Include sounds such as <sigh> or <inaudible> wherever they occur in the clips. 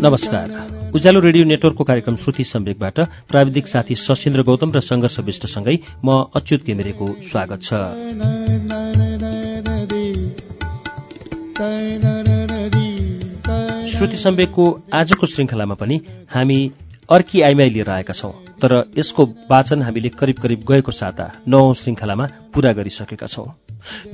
नमस्कार। उज्यालो रेडियो नेटवर्कको कार्यक्रम श्रुति सम्वेकबाट प्राविधिक साथी सशिन्द्र गौतम र सङ्घर्ष विष्टसँगै म अच्युत घिमिरेको स्वागत छ। श्रुति सम्वेकको आजको श्रृङ्खलामा पनि हामी अर्की आइमाई लिएर आएका छौं तर यसको वाचन हामीले करिब करिब गएको साता नौ श्रृङ्खलामा पूरा गरिसकेका छौं।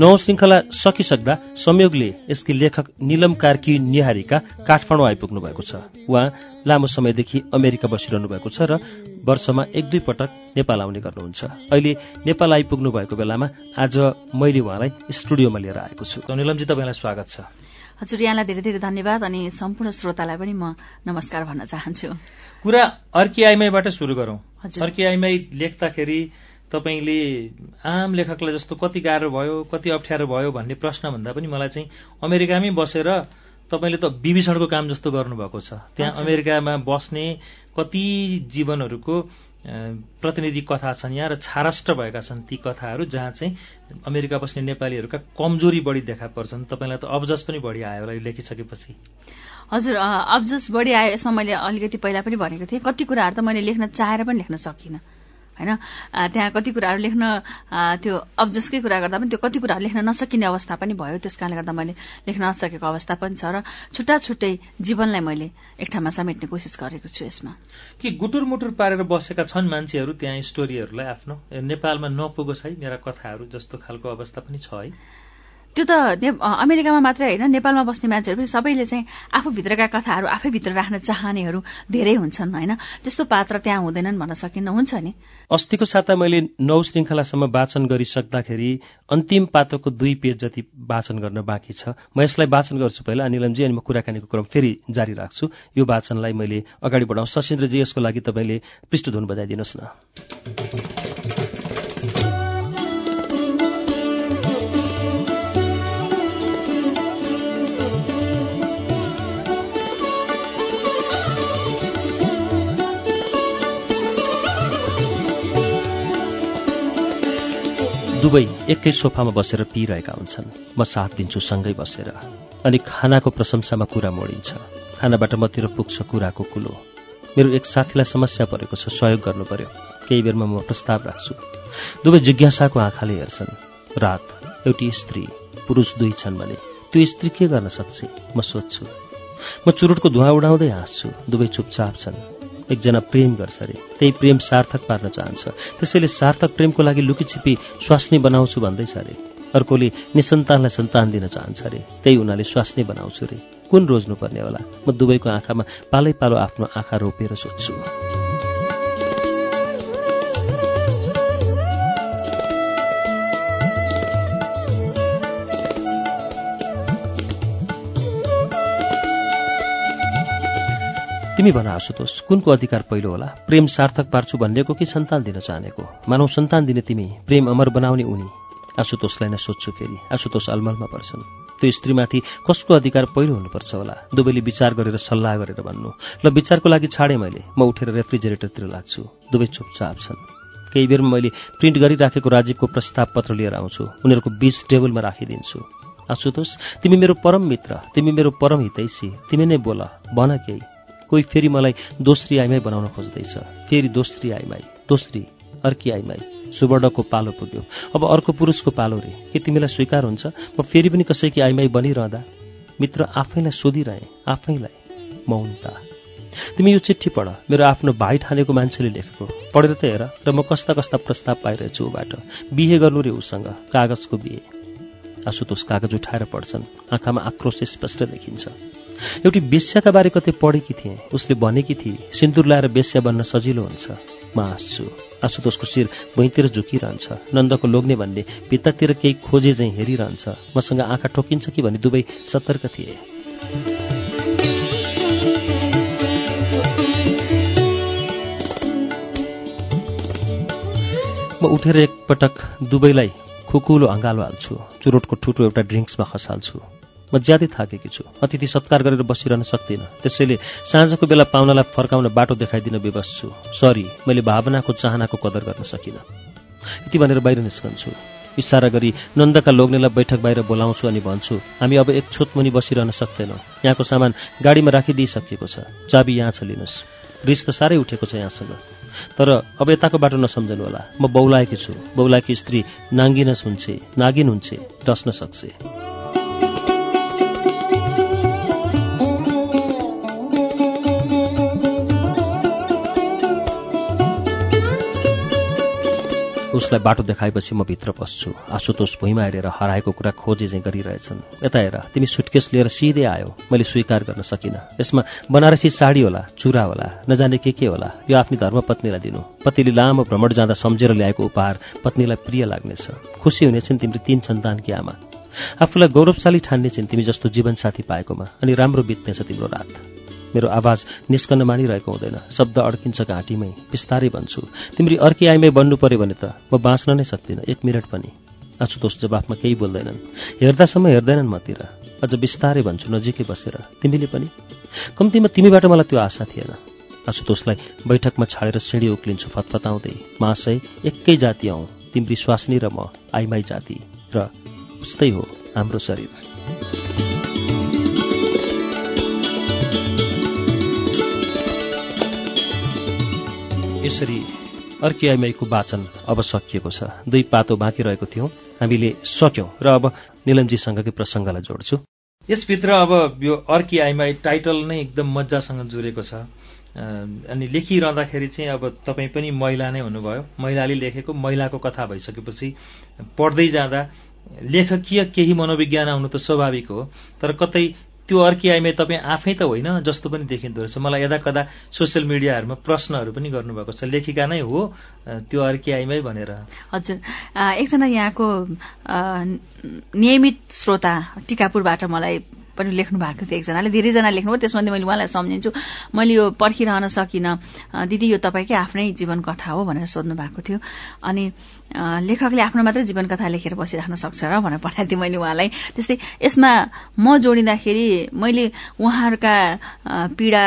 नौ श्रृङ्खला सकिसक्दा संयोगले यसकी लेखक निलम कार्की निहारीका काठमाडौँ आइपुग्नु भएको छ। उहाँ लामो समयदेखि अमेरिका बसिरहनु भएको छ र वर्षमा एक दुई पटक नेपाल आउने गर्नुहुन्छ। अहिले नेपाल आइपुग्नु भएको बेलामा आज मैले उहाँलाई स्टुडियोमा लिएर आएको छु। निलमजी तपाईँलाई स्वागत छ। हजुर यहाँलाई धेरै धेरै धन्यवाद अनि सम्पूर्ण श्रोतालाई पनि म नमस्कार भन्न चाहन्छु। कुरा अर्की आइमाईबाट सुरु गरौँ। अर्की आइमाई लेख्दाखेरि तपाईँले आम लेखकलाई जस्तो कति गाह्रो भयो कति अप्ठ्यारो भयो भन्ने प्रश्नभन्दा पनि मलाई चाहिँ अमेरिकामै बसेर तपाईँले त विभीषणको काम जस्तो गर्नुभएको छ। त्यहाँ अमेरिकामा बस्ने कति जीवनहरूको प्रतिनिधि कथा छन् यहाँ र छाराष्ट भएका छन् ती कथाहरू जहाँ चाहिँ अमेरिका बस्ने नेपालीहरूका कमजोरी बढी देखा पर्छन्। तपाईँलाई त अब्जस पनि बढी आयो होला यो लेखिसकेपछि। हजुर अब्जस बढी आयो यसमा मैले अलिकति पहिला पनि भनेको थिएँ। कति कुराहरू त मैले लेख्न चाहेर पनि लेख्न सकिनँ। होइन? त्यहाँ कति कुराहरू लेख्न त्यो अब्जसकै कुरा गर्दा पनि त्यो कति कुराहरू लेख्न नसकिने अवस्था पनि भयो। त्यस गर्दा मैले लेख्न नसकेको अवस्था पनि छ र छुट्टा छुट्टै जीवनलाई मैले एक ठाउँमा समेट्ने कोसिस गरेको छु यसमा। कि गुटुर मुटुर पारेर बसेका छन् मान्छेहरू त्यहाँ स्टोरीहरूलाई आफ्नो? नेपालमा नपुगोस् है मेरा कथाहरू जस्तो खालको अवस्था पनि छ है। त्यो त अमेरिकामा मात्रै होइन नेपालमा बस्ने मान्छेहरू पनि सबैले चाहिँ आफूभित्रका कथाहरू आफैभित्र राख्न चाहनेहरू धेरै हुन्छन् होइन। त्यस्तो पात्र त्यहाँ हुँदैनन् भन्न सकिन्न। हुन्छ नि? अस्तिको साता मैले नौ श्रृङ्खलासम्म वाचन गरिसक्दाखेरि अन्तिम पात्रको दुई पेज जति वाचन गर्न बाँकी छ म यसलाई वाचन गर्छु पहिला। अनिलमजी अनि म कुराकानीको क्रम फेरि जारी राख्छु। यो वाचनलाई मैले अगाडि बढाउँ। सशिन्द्रजी यसको लागि तपाईँले पृष्ठधुन बजाइदिनुहोस् न। दुवै एकै सोफामा बसेर पिइरहेका हुन्छन्। म साथ दिन्छु सँगै बसेर। अनि खानाको प्रशंसामा कुरा मोडिन्छ। खानाबाट मतिर पुग्छ कुराको कुलो। मेरो एक साथीलाई समस्या परेको छ सहयोग गर्नु पर्यो केही बेरमा म प्रस्ताव राख्छु। दुवै जिज्ञासाको आँखाले हेर्छन्। रात एउटी स्त्री पुरुष दुई छन् भने त्यो स्त्री के गर्न सक्छ? म सोध्छु। म चुरुटको धुवा उडाउँदै हाँस्छु। दुवै चुपचाप छन्। एकजना प्रेम गर्छ अरे। त्यही प्रेम सार्थक पार्न चाहन्छ। त्यसैले सार्थक प्रेमको लागि लुकीछिपी स्वास्नी बनाउँछु भन्दैछ अरे। अर्कोले निसन्तानलाई सन्तान दिन चाहन्छ अरे। त्यही उनीहरूले स्वास्नी बनाउँछु अरे। कुन रोज्नुपर्ने होला? म दुवैको आँखामा पालै पालो आफ्नो आँखा रोपेर सोध्छु। तिमी भन आशुतोष कुनको अधिकार पहिलो होला? प्रेम सार्थक पार्छु भन्नेको कि सन्तान दिन चाहनेको मानव सन्तान दिने तिमी प्रेम अमर बनाउने उनी। आशुतोषलाई नै सोध्छु फेरि। आशुतोष अलमलमा पर्छन्। त्यो स्त्रीमाथि कसको अधिकार पहिलो हुनुपर्छ होला? दुवैले विचार गरेर सल्लाह गरेर भन्नु। ल विचारको लागि छाडेँ मैले। म उठेर रेफ्रिजरेटरतिर लाग्छु। दुवै चुपचाप छन्। केही बेरमा मैले प्रिन्ट गरिराखेको राजीवको प्रस्ताव पत्र लिएर आउँछु। उनीहरूको बीच टेबलमा राखिदिन्छु। आशुतोष तिमी मेरो परम मित्र तिमी मेरो परम हितैसी तिमी नै बोल भन केही। कोही फेरि मलाई दोस्री आइमाई बनाउन खोज्दैछ। फेरि दोस्री आइमाई दोस्री अर्की आइमाई। सुवर्णको पालो पुग्यो। अब अर्को पुरुषको पालो रे। के तिमीलाई स्वीकार हुन्छ। म फेरि पनि कसैकी आइमाई बनिरहँदा मित्र आफैलाई सोधिरहे आफैलाई मौनता। तिमी यो चिठी पढ। मेरो आफ्नो भाइ ठानेको मान्छेले लेखेको। पढेर त हेर र म कस्ता कस्ता प्रस्ताव पाइरहेछु ऊबाट बिहे गर्नु रे उसँग। कागजको बिहे। आशुतोष कागज उठाएर पढ्छन्। आँखामा आक्रोश स्पष्ट देखिन्छ। एउटी बेस्याका बारे कतै पढेकी थिएँ। उसले भनेकी थिए सिन्दुर लाएर बेस्या बन्न सजिलो हुन्छ। म हाँस्छु। आशुतोषको शिर भुइँतिर झुकिरहन्छ। नन्दको लोग्ने भन्ने भित्तातिर केही खोजे झैँ हेरिरहन्छ। मसँग आँखा ठोकिन्छ कि भने दुवै सतर्क थिए। म उठेर एकपटक दुवैलाई खुकुलो अँगालो हाल्छु। चुरोटको ठुटो एउटा ड्रिङ्क्समा खसाल्छु। म ज्यादै थाकेकी छु। अतिथि सत्कार गरेर बसिरहन सक्दिनँ। त्यसैले साँझको बेला पाहुनालाई फर्काउन बाटो देखाइदिन विवश छु। सरी मैले भावनाको चाहनाको कदर गर्न सकिनँ। यति भनेर बाहिर निस्कन्छु। इसारा गरी नन्दका लोग्नेलाई बैठक बाहिर बोलाउँछु अनि भन्छु हामी अब एक छोटमुनि बसिरहन सक्दैनौँ। यहाँको सामान गाडीमा राखिदिइसकिएको छ। चाबी यहाँ छ लिनुहोस्। रिस त साह्रै उठेको छ यहाँसँग तर अब यताको बाटो नसम्झनु होला। म बौलाएकी छु। बौलाएकी स्त्री नाङ्गिनस हुन्छे नागिन हुन्छे डस्न सक्छे। उसलाई बाटो देखाएपछि म भित्र पस्छु। आशुतोष भुइँमा हेरेर हराएको कुरा खोजे चाहिँ गरिरहेछन्। यता हेर तिमी सुटकेस लिएर सिधै आयो। मैले स्वीकार गर्न सकिनँ। यसमा बनारसी साडी होला चुरा होला नजाने के के होला यो आफ्नी धर्मपत्नीलाई दिनु। पतिले लामो भ्रमण जाँदा सम्झेर ल्याएको उपहार पत्नीलाई प्रिय लाग्नेछ। खुसी हुनेछन् तिम्रो तीन सन्तानकी आमा? आफूलाई गौरवशाली ठान्ने छिन् तिमी जस्तो जीवनसाथी पाएकोमा अनि राम्रो बित्नेछ तिम्रो रात। मेरो आवाज निस्कन मानिरहेको हुँदैन। शब्द अड्किन्छ घाँटीमै। बिस्तारै भन्छु तिम्री अर्की आइमै बन्नु पर्यो भने त म बाँच्न नै सक्दिनँ। एक मिनट पनि। आशुतोष जवाफमा केही बोल्दैनन्। हेर्दासम्म हेर्दैनन् मतिर। अझ बिस्तारै भन्छु नजिकै बसेर। तिमीले पनि? कम्तीमा तिमीबाट मलाई त्यो आशा थिएन। आशुतोषलाई बैठकमा छाडेर सिँढी उक्लिन्छु फतफताउँदै। महाशय एकै जाति आउँ तिम्री स्वास्नी र म आइमाई जाति। र उस्तै हो हाम्रो शरीर। यसरी अर्की आइमाईको वाचन अब सकिएको छ। दुई पातो बाँकी रहेको थियौँ। हामीले सक्यौँ र अब निलमजीसँगकै प्रसङ्गलाई जोड्छु। यसभित्र अब यो अर्की आइमाई टाइटल नै एकदम मजासँग जुरेको छ। अनि लेखिरहँदाखेरि चाहिँ अब तपाईँ पनि महिला नै हुनुभयो। महिलाले लेखेको महिलाको कथा भइसकेपछि पढ्दै जाँदा लेखकीय केही मनोविज्ञान आउनु त स्वाभाविक हो। तर कतै त्यो आइमै तपाईँ आफै त होइन जस्तो पनि देखिँदो रहेछ। मलाई यदा कदा सोसियल मिडियाहरूमा प्रश्नहरू पनि गर्नुभएको छ। लेखिका नै हो त्यो आइमै भनेर। हजुर। एकजना यहाँको नियमित श्रोता टिकापुरबाट मलाई पनि लेख्नु भएको थियो एकजनाले धेरैजना लेख्नुभयो। त्यसमध्ये मैले उहाँलाई सम्झिन्छु। मैले यो पर्खिरहन सकिनँ। दिदी यो तपाईँकै आफ्नै जीवन कथा हो भनेर सोध्नु भएको थियो। अनि लेखकले आफ्नो मात्रै जीवन कथा लेखेर बसिराख्न सक्छ र भनेर पठाएको थिएँ मैले उहाँलाई। त्यस्तै यसमा म जोडिँदाखेरि मैले उहाँहरूका पीडा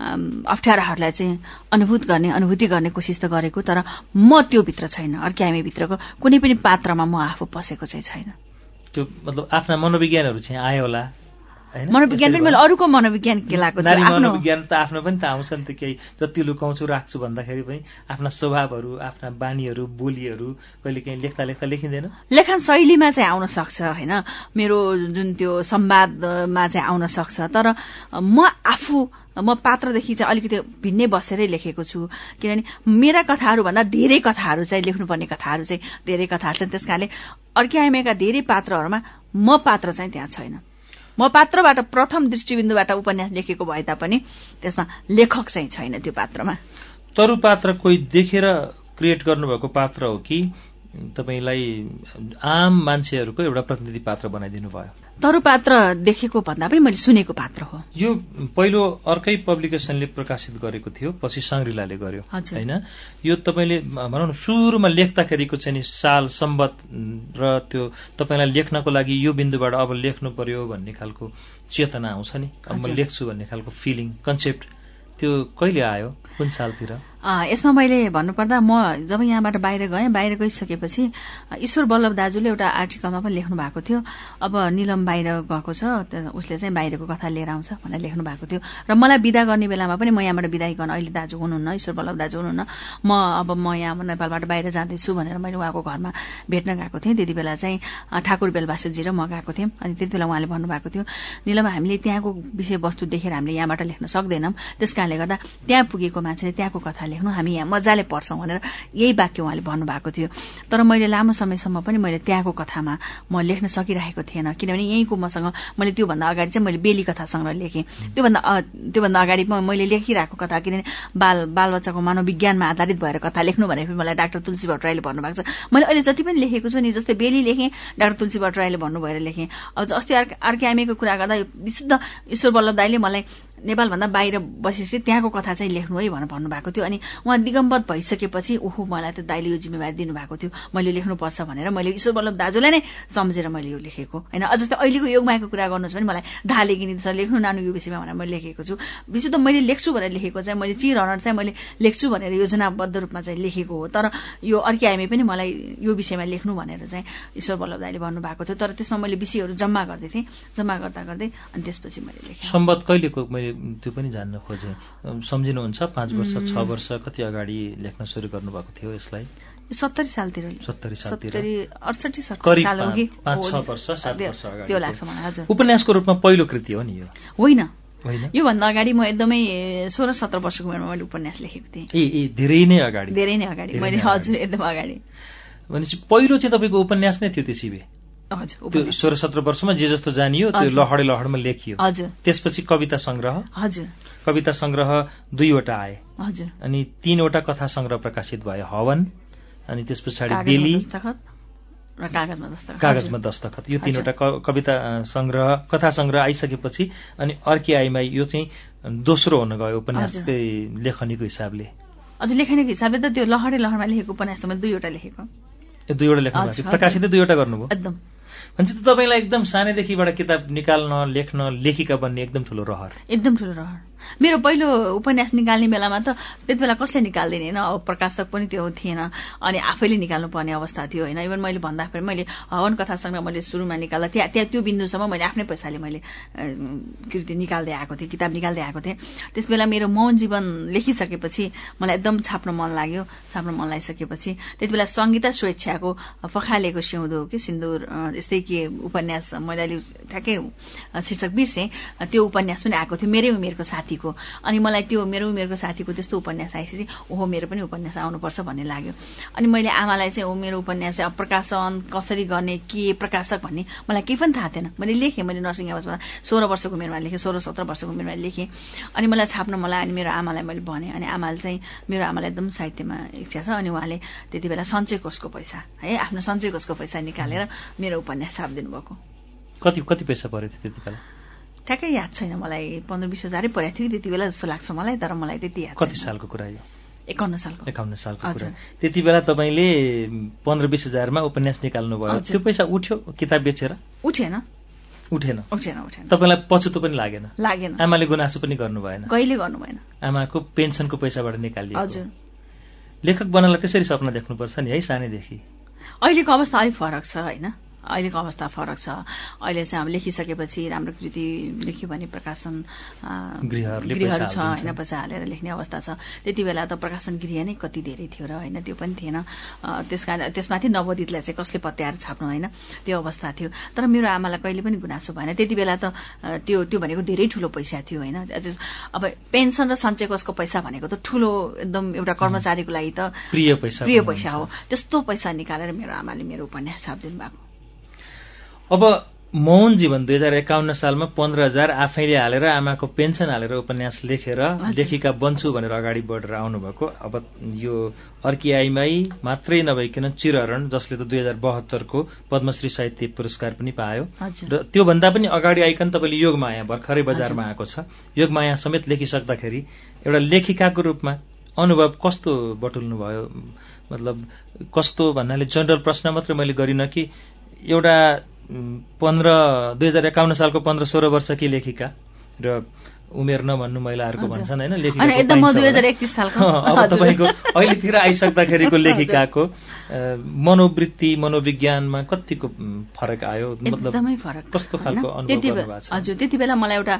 अप्ठ्याराहरूलाई चाहिँ अनुभूत गर्ने अनुभूति गर्ने कोसिस त गरेको तर म त्यो भित्र छैन अर्क्यामीभित्रको कुनै पनि पात्रमा म आफू पसेको चाहिँ छैन। त्यो मतलब आफ्ना मनोविज्ञानहरू चाहिँ आयो होला। मनोविज्ञान पनि मैले अरूको मनोविज्ञान केलाएको छु? मनोविज्ञान त आफ्नो पनि त आउँछ नि त केही। जति लुकाउँछु राख्छु भन्दाखेरि पनि आफ्ना स्वभावहरू आफ्ना बानीहरू बोलीहरू कहिले काहीँ लेख्दा लेख्दा लेखिँदैन। लेखन शैलीमा चाहिँ आउन सक्छ होइन? मेरो जुन त्यो संवादमा चाहिँ आउन सक्छ। तर म आफू म पात्रदेखि चाहिँ अलिकति भिन्नै बसेरै लेखेको छु। किनभने मेरा कथाहरूभन्दा धेरै कथाहरू चाहिँ लेख्नुपर्ने कथाहरू चाहिँ धेरै कथाहरू छन्। त्यस कारणले अर्क्याएमेका धेरै पात्रहरूमा म पात्र चाहिँ त्यहाँ छैन। म पात्रबाट प्रथम दृष्टिबिन्दुबाट उपन्यास लेखेको भए तापनि त्यसमा लेखक चाहिँ छैन त्यो पात्रमा। तरु पात्र कोही देखेर क्रिएट गर्नुभएको पात्र हो कि? तपाईँलाई आम मान्छेहरूको एउटा प्रतिनिधि पात्र बनाइदिनु भयो। तरु पात्र देखेको भन्दा पनि मैले सुनेको पात्र हो। यो पहिलो अर्कै पब्लिकेसनले प्रकाशित गरेको थियो पछि सङ्ग्रिलाले गर्यो। होइन? यो तपाईँले भनौँ न सुरुमा लेख्दाखेरिको चाहिँ नि साल सम्बत र त्यो तपाईँलाई लेख्नको लागि यो बिन्दुबाट अब लेख्नु पर्यो भन्ने खालको चेतना आउँछ नि। अब म लेख्छु भन्ने खालको फिलिङ कन्सेप्ट त्यो कहिले आयो? कुन सालतिर? यसमा मैले भन्नुपर्दा म जब यहाँबाट बाहिर गएँ बाहिर गइसकेपछि ईश्वर वल्लभ दाजुले एउटा आर्टिकलमा पनि लेख्नु भएको थियो। अब निलम बाहिर गएको छ उसले चाहिँ बाहिरको कथा लिएर आउँछ भनेर लेख्नु भएको थियो। र मलाई विदा गर्ने बेलामा पनि म यहाँबाट विदाई गर्न अहिले दाजु हुनुहुन्न ईश्वर वल्लभ दाजु हुनुहुन्न। म अब म यहाँ नेपालबाट बाहिर जाँदैछु भनेर मैले उहाँको घरमा भेट्न गएको थिएँ। त्यति बेला चाहिँ ठाकुर बेलबासेजी र म गएको थियौँ अनि त्यति बेला उहाँले भन्नुभएको थियो निलम हामीले त्यहाँको विषयवस्तु देखेर हामीले यहाँबाट लेख्न सक्दैनौँ। त्यस गर्दा त्यहाँ पुगेको मान्छेले त्यहाँको कथा लेख्नु हामी यहाँ मजाले पढ्छौँ भनेर यही वाक्य उहाँले भन्नुभएको थियो। तर मैले लामो समयसम्म पनि मैले त्यहाँको कथामा म लेख्न सकिरहेको थिएन किनभने यहीँको मसँग मैले त्योभन्दा अगाडि चाहिँ मैले बेली कथा सङ्ग्रह लेखेँ। त्योभन्दा त्योभन्दा अगाडि मैले लेखिरहेको कथा किनभने बाल बालबच्चाको मनोविज्ञानमा आधारित भएर कथा लेख्नु भनेर मलाई डाक्टर तुलसी भट्टराईले भन्नुभएको छ। मैले अहिले जति पनि लेखेको छु नि जस्तै बेली लेखेँ डाक्टर तुलसी भट्टराईले भन्नुभएर लेखेँ। अब अस्ति अर्कै अर्कै आमेको कुरा गर्दा विशुद्ध ईश्वर वल्लभ दाईले मलाई नेपालभन्दा बाहिर बसेपछि त्यहाँको कथा चाहिँ लेख्नु है भनेर भन्नुभएको थियो। अनि उहाँ दिगम्बत भइसकेपछि ओहो मलाई त दाइले यो जिम्मेवारी दिनुभएको थियो। मैले लेख्नुपर्छ भनेर मैले ईश्वर वल्लभ दाजुलाई नै सम्झेर मैले यो लेखेको। होइन अझ जस्तै अहिलेको योगमायाको कुरा गर्नुहोस् भने मलाई धा लेखिदिन्छ लेख्नु नानु यो विषयमा भनेर मैले लेखेको छु। विशुद्ध मैले लेख्छु भनेर लेखेको चाहिँ मैले चिरहरण चाहिँ मैले लेख्छु भनेर योजनाबद्ध रूपमा चाहिँ लेखेको हो। तर यो अर्की आइमे पनि मलाई यो विषयमा लेख्नु भनेर चाहिँ ईश्वर वल्लभ दाईले भन्नुभएको थियो। तर त्यसमा मैले विषयहरू जम्मा गर्दै थिएँ। जम्मा गर्दा गर्दै अनि त्यसपछि मैले लेखेँ सम्बत कहिलेको मैले त्यो पनि जान्न खोजेँ। सम्झिनुहुन्छ पाँच वर्ष छ वर्ष कति अगाडि लेख्न सुरु गर्नुभएको थियो यसलाई? सत्तरी सालतिर सत्तरी सालतिर। अडसठी करिब साल हो कि पाँच छ हो, वर्ष सात वर्ष अगाडि त्यो लाग्छ मलाई हजुर। उपन्यासको रूपमा पहिलो कृति हो नि यो? होइन। योभन्दा अगाडि म एकदमै सोह्र सत्र वर्षको उमेरमा मैले उपन्यास लेखेको थिएँ। ए धेरै नै अगाडि। धेरै नै अगाडि। मैले। हजुर एकदम अगाडि। भनेपछि पहिलो चाहिँ तपाईँको उपन्यास नै थियो त्यसै हजुर त्यो। सोह्र सत्र वर्षमा जे जस्तो जानियो त्यो। लहडे लहडमा लेखियो। हजुर। त्यसपछि कविता संग्रह। हजुर। कविता संग्रह दुईवटा आए। हजुर। अनि तीनवटा कथा संग्रह प्रकाशित भयो हवन अनि त्यस पछाडि बेली कागजमा दस्तखत। यो तीनवटा कविता संग्रह कथा संग्रह आइसकेपछि अनि अर्की आइमा यो चाहिँ दोस्रो हुन गयो उपन्यासकै लेखनीको हिसाबले। हजुर लेखनीको हिसाबले त त्यो लहरे लहरमा लेखेको उपन्यास त मैले दुईवटा लेखेको। यो दुईवटा लेख्नु प्रकाशितै दुईवटा गर्नुभयो? एकदम। भनेपछि त तपाईँलाई एकदम सानैदेखिबाट किताब निकाल्न लेख्न लेखिका बन्ने एकदम ठुलो रहर। एकदम ठुलो रहर। मेरो पहिलो उपन्यास निकाल्ने बेलामा त त्यति बेला कसले निकाल्दैन? होइन अब प्रकाशक पनि त्यो थिएन। अनि आफैले निकाल्नुपर्ने अवस्था थियो होइन? इभन मैले भन्दाखेरि मैले हवन कथासँग मैले सुरुमा निकाल्दा त्यहाँ त्यहाँ त्यो बिन्दुसम्म मैले आफ्नै पैसाले मैले कृति निकाल्दै आएको थिएँ किताब निकाल्दै आएको थिएँ। त्यस बेला मेरो मौन जीवन लेखिसकेपछि मलाई एकदम छाप्न मन लाग्यो छाप्न मन लागिसकेपछि। त्यति बेला सङ्गीता स्वेच्छाको पखालेको सिउँदो कि सिन्दुर यस्तै के उपन्यास मैले अहिले ठ्याक्कै शीर्षक बिर्सेँ। त्यो उपन्यास पनि आएको थियो मेरै उमेरको साथीको। अनि मलाई त्यो मेरो उमेरको साथीको त्यस्तो उपन्यास आएपछि ओहो मेरो पनि उपन्यास आउनुपर्छ भन्ने लाग्यो। अनि मैले आमालाई चाहिँ ओ मेरो उपन्यास चाहिँ प्रकाशन कसरी गर्ने के प्रकाशक भन्ने मलाई केही पनि थाहा थिएन। मैले लेखेँ मैले नर्सिङ आवासमा सोह्र वर्षको उमेरमा लेखेँ सोह्र सत्र वर्षको उमेरमा लेखेँ। अनि मलाई छाप्न मलाई अनि मेरो आमालाई मैले भनेँ। अनि आमाले चाहिँ मेरो आमालाई एकदम साहित्यमा इच्छा छ अनि उहाँले त्यति बेला सञ्चय कोषको पैसा है आफ्नो सञ्चय कोषको पैसा निकालेर मेरो उपन्यास छापिदिनु भएको कति कति पैसा परेको थियो त्यति बेला ठ्याक्कै याद छैन मलाई पन्ध्र बिस हजारै परेको थियो कि त्यति बेला जस्तो लाग्छ मलाई तर मलाई त्यति याद कति। सालको कुरा यो? एकाउन्न सालको। एकाउन्न सालको कुरा। त्यति बेला तपाईँले पन्ध्र बिस हजारमा उपन्यास निकाल्नु भयो हजुर। त्यो पैसा उठ्यो? किताब बेचेर? उठेन। उठेन। उठेन उठेन। तपाईँलाई पछुतो पनि लागेन? लागेन। आमाले गुनासो पनि गर्नु भएन? कहिले गर्नु भएन? आमाको पेन्सनको पैसाबाट निकालिएको। हजुर। लेखक बन्नलाई त्यसरी सपना देख्नुपर्छ नि है सानैदेखि। अहिलेको अवस्था अलिक फरक छ होइन? अहिलेको अवस्था फरक छ। अहिले चाहिँ अब लेखिसकेपछि राम्रो कृति लेख्यो भने प्रकाशन गृहहरू छ। होइन पैसा हालेर लेख्ने अवस्था छ। त्यति बेला त प्रकाशन गृह नै कति धेरै थियो र होइन त्यो पनि थिएन। त्यस कारण त्यसमाथि नवोदितलाई चाहिँ कसले पत्याएर छाप्नु होइन त्यो अवस्था थियो। तर मेरो आमालाई कहिले पनि गुनासो भएन। त्यति बेला त त्यो त्यो भनेको धेरै ठुलो पैसा थियो होइन। अब पेन्सन र सञ्चय कोषको पैसा भनेको त ठुलो एकदम एउटा कर्मचारीको लागि त प्रिय पैसा प्रिय पैसा। हो। त्यस्तो पैसा निकालेर मेरो आमाले मेरो उपन्यास छापिदिनु भएको। अब मौन जीवन दुई हजार एकाउन्न सालमा पन्ध्र हजार आफैले हालेर आमाको पेन्सन हालेर उपन्यास लेखेर लेखिका बन्छु भनेर अगाडि बढेर आउनुभएको। अब यो अर्की आइमाई मात्रै नभइकन चिरहरण जसले त दुई हजार बहत्तरको पद्मश्री साहित्य पुरस्कार पनि पायो। र त्योभन्दा पनि अगाडि आइकन तपाईँले योगमाया भर्खरै बजारमा आएको छ। योगमाया समेत लेखिसक्दाखेरि एउटा लेखिकाको रूपमा अनुभव कस्तो बटुल्नु भयो मतलब कस्तो भन्नाले जनरल प्रश्न मात्रै मैले गरिनँ कि एउटा पन्ध्र दुई हजार एकाउन्न सालको पन्ध्र सोह्र वर्षकी लेखिका र उमेर नभन्नु महिलाहरूको। भन्छन् होइन <laughs> अब। तपाईँको अहिलेतिर आइसक्दाखेरिको <laughs> लेखिकाको मनोवृत्ति मनोविज्ञानमा कतिको फरक आयो मतलब एकदमै फरक कस्तो? खालको? हजुर त्यति बेला मलाई एउटा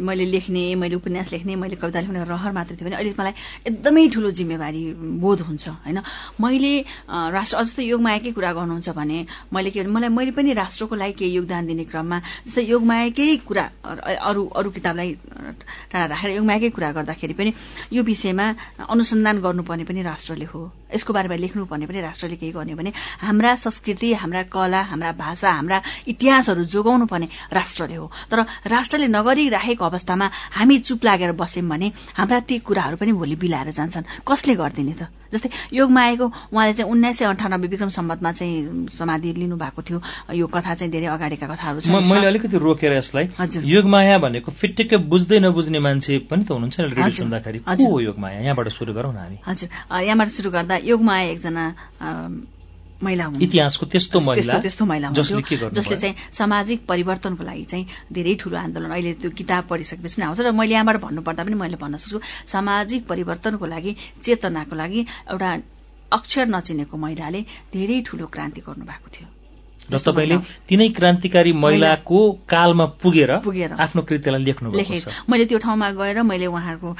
मैले लेख्ने मैले उपन्यास लेख्ने मैले कविता लेख्ने रहर मात्र थियो भने अहिले मलाई एकदमै ठुलो जिम्मेवारी बोध हुन्छ होइन मैले राष्ट्र अझ त योगमायाकै कुरा गर्नुहुन्छ भने मैले के मलाई मैले पनि राष्ट्रको लागि केही योगदान दिने क्रममा जस्तै योगमायाकै कुरा अरू अरू किताबलाई टाढा राखेर योगमायाकै कुरा गर्दाखेरि पनि यो विषयमा अनुसन्धान गर्नुपर्ने पनि राष्ट्रले हो। यसको बारेमा लेख्नुपर्ने पनि राष्ट्रले केही गर्ने भने हाम्रा संस्कृति हाम्रा कला हाम्रा भाषा हाम्रा इतिहासहरू जोगाउनु पर्ने राष्ट्रले हो। तर राष्ट्रले नगरिराखेको अवस्थामा हामी चुप लागेर बस्यौँ भने हाम्रा ती कुराहरू पनि भोलि बिलाएर जान्छन्। कसले गरिदिने त? जस्तै योगमा आएको उहाँले चाहिँ उन्नाइस सय अन्ठानब्बे विक्रम सम्बन्धमा चाहिँ समाधि लिनुभएको थियो। यो कथा चाहिँ धेरै अगाडिका कथाहरू म- मैले अलिकति रोकेर यसलाई हजुर। योगमाया भनेको फिट्टिकै बुझ्दै बुझ्दै नबुझ्ने मान्छे पनि त हुनुहुन्छ नि रेडियो सुन्दाखेरि को हो योगमाया यहाँबाट सुरु गरौँ न हामी। हजुर यहाँबाट सुरु गर्दा योगमाया एकजना महिला इतिहासको त्यस्तो महिला त्यस्तो महिला जसले चाहिँ सामाजिक परिवर्तनको लागि चाहिँ धेरै ठुलो आन्दोलन अहिले त्यो किताब पढिसकेपछि पनि आउँछ। र मैले यहाँबाट भन्नुपर्दा पनि मैले भन्न सक्छु सामाजिक परिवर्तनको लागि चेतनाको लागि एउटा अक्षर नचिनेको महिलाले धेरै ठुलो क्रान्ति गर्नुभएको थियो। र तपाईँले तिनै क्रान्तिकारी महिलाको कालमा पुगेर पुगेर आफ्नो कृत्यलाई लेख्नु मैले त्यो ठाउँमा गएर मैले उहाँहरूको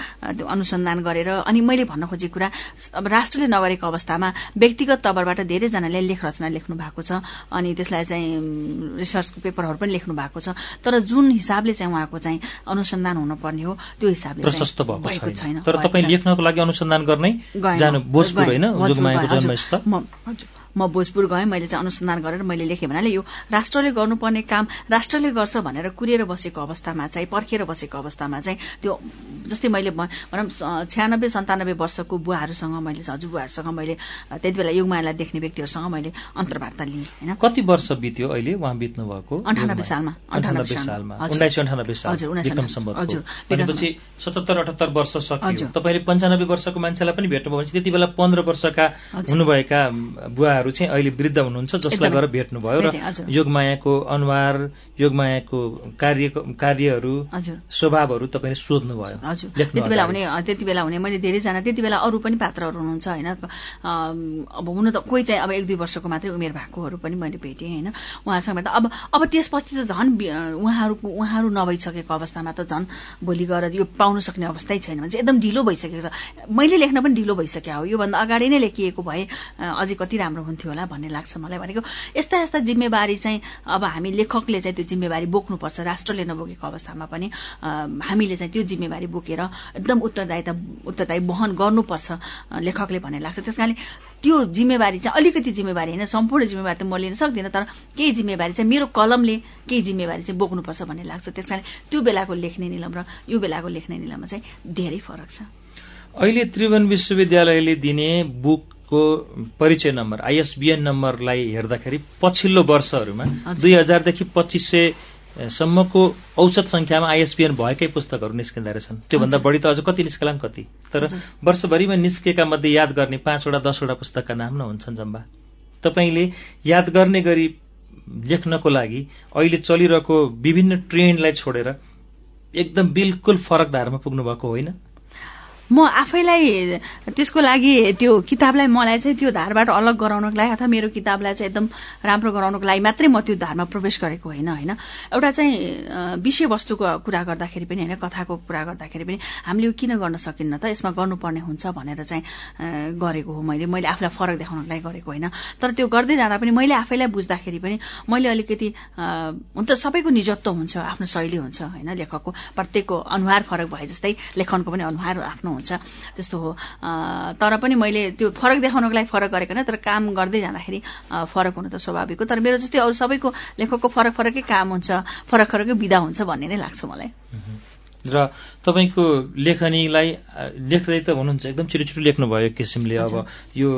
अनुसन्धान गरेर अनि मैले भन्न खोजेको कुरा अब राष्ट्रले नगरेको अवस्थामा व्यक्तिगत तवरबाट धेरैजनाले लेख रचना लेख्नु भएको छ अनि त्यसलाई चाहिँ रिसर्चको पेपरहरू पनि लेख्नु भएको छ। तर जुन हिसाबले चाहिँ उहाँको चाहिँ अनुसन्धान हुनुपर्ने हो त्यो हिसाबले प्रशस्त भएको छैन। तर तपाईँ लेख्नको लागि अनुसन्धान गर्नै जानु भोजपुर होइन म भोजपुर गएँ मैले चाहिँ अनुसन्धान गरेर मैले लेखेँ भन्नाले यो राष्ट्रले गर्नुपर्ने काम राष्ट्रले गर्छ भनेर कुरेर बसेको अवस्थामा चाहिँ पर्खेर बसेको अवस्थामा चाहिँ त्यो जस्तै मैले भनौँ छ्यानब्बे सन्तानब्बे वर्षको बुवाहरूसँग मैले हजुरबुवाहरूसँग मैले त्यति बेला युगमायालाई देख्ने व्यक्तिहरूसँग मैले अन्तर्वार्ता लिएँ होइन। कति वर्ष बित्यो अहिले उहाँ बित्नु भएको अन्ठानब्बे सालमा अन्ठानब्बे सालमा। उन्नाइस सय अन्ठानब्बे साल हजुर भनेपछि सतहत्तर अठहत्तर वर्ष सक्यो। तपाईँले पन्चानब्बे वर्षको मान्छेलाई पनि भेट्नुभयो भने त्यति बेला पन्ध्र वर्षका हुनुभएका बुवाहरू उहाँहरू चाहिँ अहिले वृद्ध हुनुहुन्छ जसलाई गएर भेट्नुभयो र योगमायाको अनुहार योगमायाको कार्य कार्यहरू स्वभावहरू तपाईँले सोध्नुभयो। त्यति बेला हुने त्यति बेला हुने मैले धेरैजना त्यति बेला अरू पनि पात्रहरू हुनुहुन्छ होइन। अब हुनु त कोही चाहिँ अब एक दुई वर्षको मात्रै उमेर भएकोहरू पनि मैले भेटेँ होइन। उहाँसँग त अब अब त्यसपछि त झन् उहाँहरूको उहाँहरू नभइसकेको अवस्थामा त झन् भोलि गएर यो पाउनु सक्ने अवस्थै छैन भने चाहिँ एकदम ढिलो भइसकेको छ। मैले लेख्न पनि ढिलो भइसक्यो हो। योभन्दा अगाडि नै लेखिएको भए अझै कति राम्रो हुन्थ्यो होला भन्ने लाग्छ मलाई भनेको यस्ता यस्ता जिम्मेवारी चाहिँ अब हामी लेखकले चाहिँ त्यो जिम्मेवारी बोक्नुपर्छ राष्ट्रले नबोकेको अवस्थामा पनि हामीले चाहिँ त्यो जिम्मेवारी बोकेर एकदम उत्तरदायिता उत्तरदायी वहन गर्नुपर्छ लेखकले भन्ने लाग्छ। त्यस कारणले त्यो जिम्मेवारी चाहिँ अलिकति जिम्मेवारी होइन सम्पूर्ण जिम्मेवारी त म लिन सक्दिनँ तर केही जिम्मेवारी चाहिँ मेरो कलमले केही जिम्मेवारी चाहिँ बोक्नुपर्छ भन्ने लाग्छ। त्यस कारण त्यो बेलाको लेख्ने निलम र यो बेलाको लेख्ने निलममा चाहिँ धेरै फरक छ। अहिले त्रिभुवन विश्वविद्यालयले दिने बुक को परिचय नम्बर आइएसबिएन नम्बरलाई हेर्दाखेरि पछिल्लो वर्षहरूमा दुई हजारदेखि पच्चिस सय सम्मको औसत संख्यामा आइएसबिएन भएकै पुस्तकहरू निस्किँदो रहेछन्। त्योभन्दा बढी त अझ कति निस्कलान् कति? तर वर्षभरिमा निस्केका मध्ये याद गर्ने पाँचवटा दसवटा पुस्तकका नाम न हुन्छन् जम्बा तपाईँले याद गर्ने गरी लेख्नको लागि अहिले चलिरहेको विभिन्न ट्रेन्डलाई छोडेर एकदम बिल्कुल फरक धारमा पुग्नु भएको होइन? म आफैलाई त्यसको लागि त्यो किताबलाई मलाई चाहिँ त्यो धारबाट अलग गराउनको लागि अथवा मेरो किताबलाई चाहिँ एकदम राम्रो गराउनको लागि मात्रै म त्यो धारमा प्रवेश गरेको होइन होइन। एउटा चाहिँ विषयवस्तुको कुरा गर्दाखेरि पनि होइन कथाको कुरा गर्दाखेरि पनि हामीले किन गर्न सकिन्न त? यसमा गर्नुपर्ने हुन्छ भनेर चाहिँ गरेको हो मैले। मैले आफूलाई फरक देखाउनको लागि गरेको होइन। तर त्यो गर्दै जाँदा पनि मैले आफैलाई बुझ्दाखेरि पनि मैले अलिकति हुन त सबैको निजत्व हुन्छ आफ्नो शैली हुन्छ होइन लेखकको। प्रत्येकको अनुहार फरक भए जस्तै लेखनको पनि अनुहार आफ्नो हुन्छ। त्यस्तो हो। तर पनि मैले त्यो फरक देखाउनको लागि फरक गरेको होइन तर काम गर्दै जाँदाखेरि फरक हुनु त स्वाभाविक हो। तर मेरो जस्तै अरू सबैको लेखकको फरक फरकै काम हुन्छ फरक फरकै विधा हुन्छ भन्ने नै लाग्छ मलाई। र तपाईँको लेखनीलाई लेख्दै त हुनुहुन्छ एकदम छिटो छिटो लेख्नुभयो एक किसिमले अब यो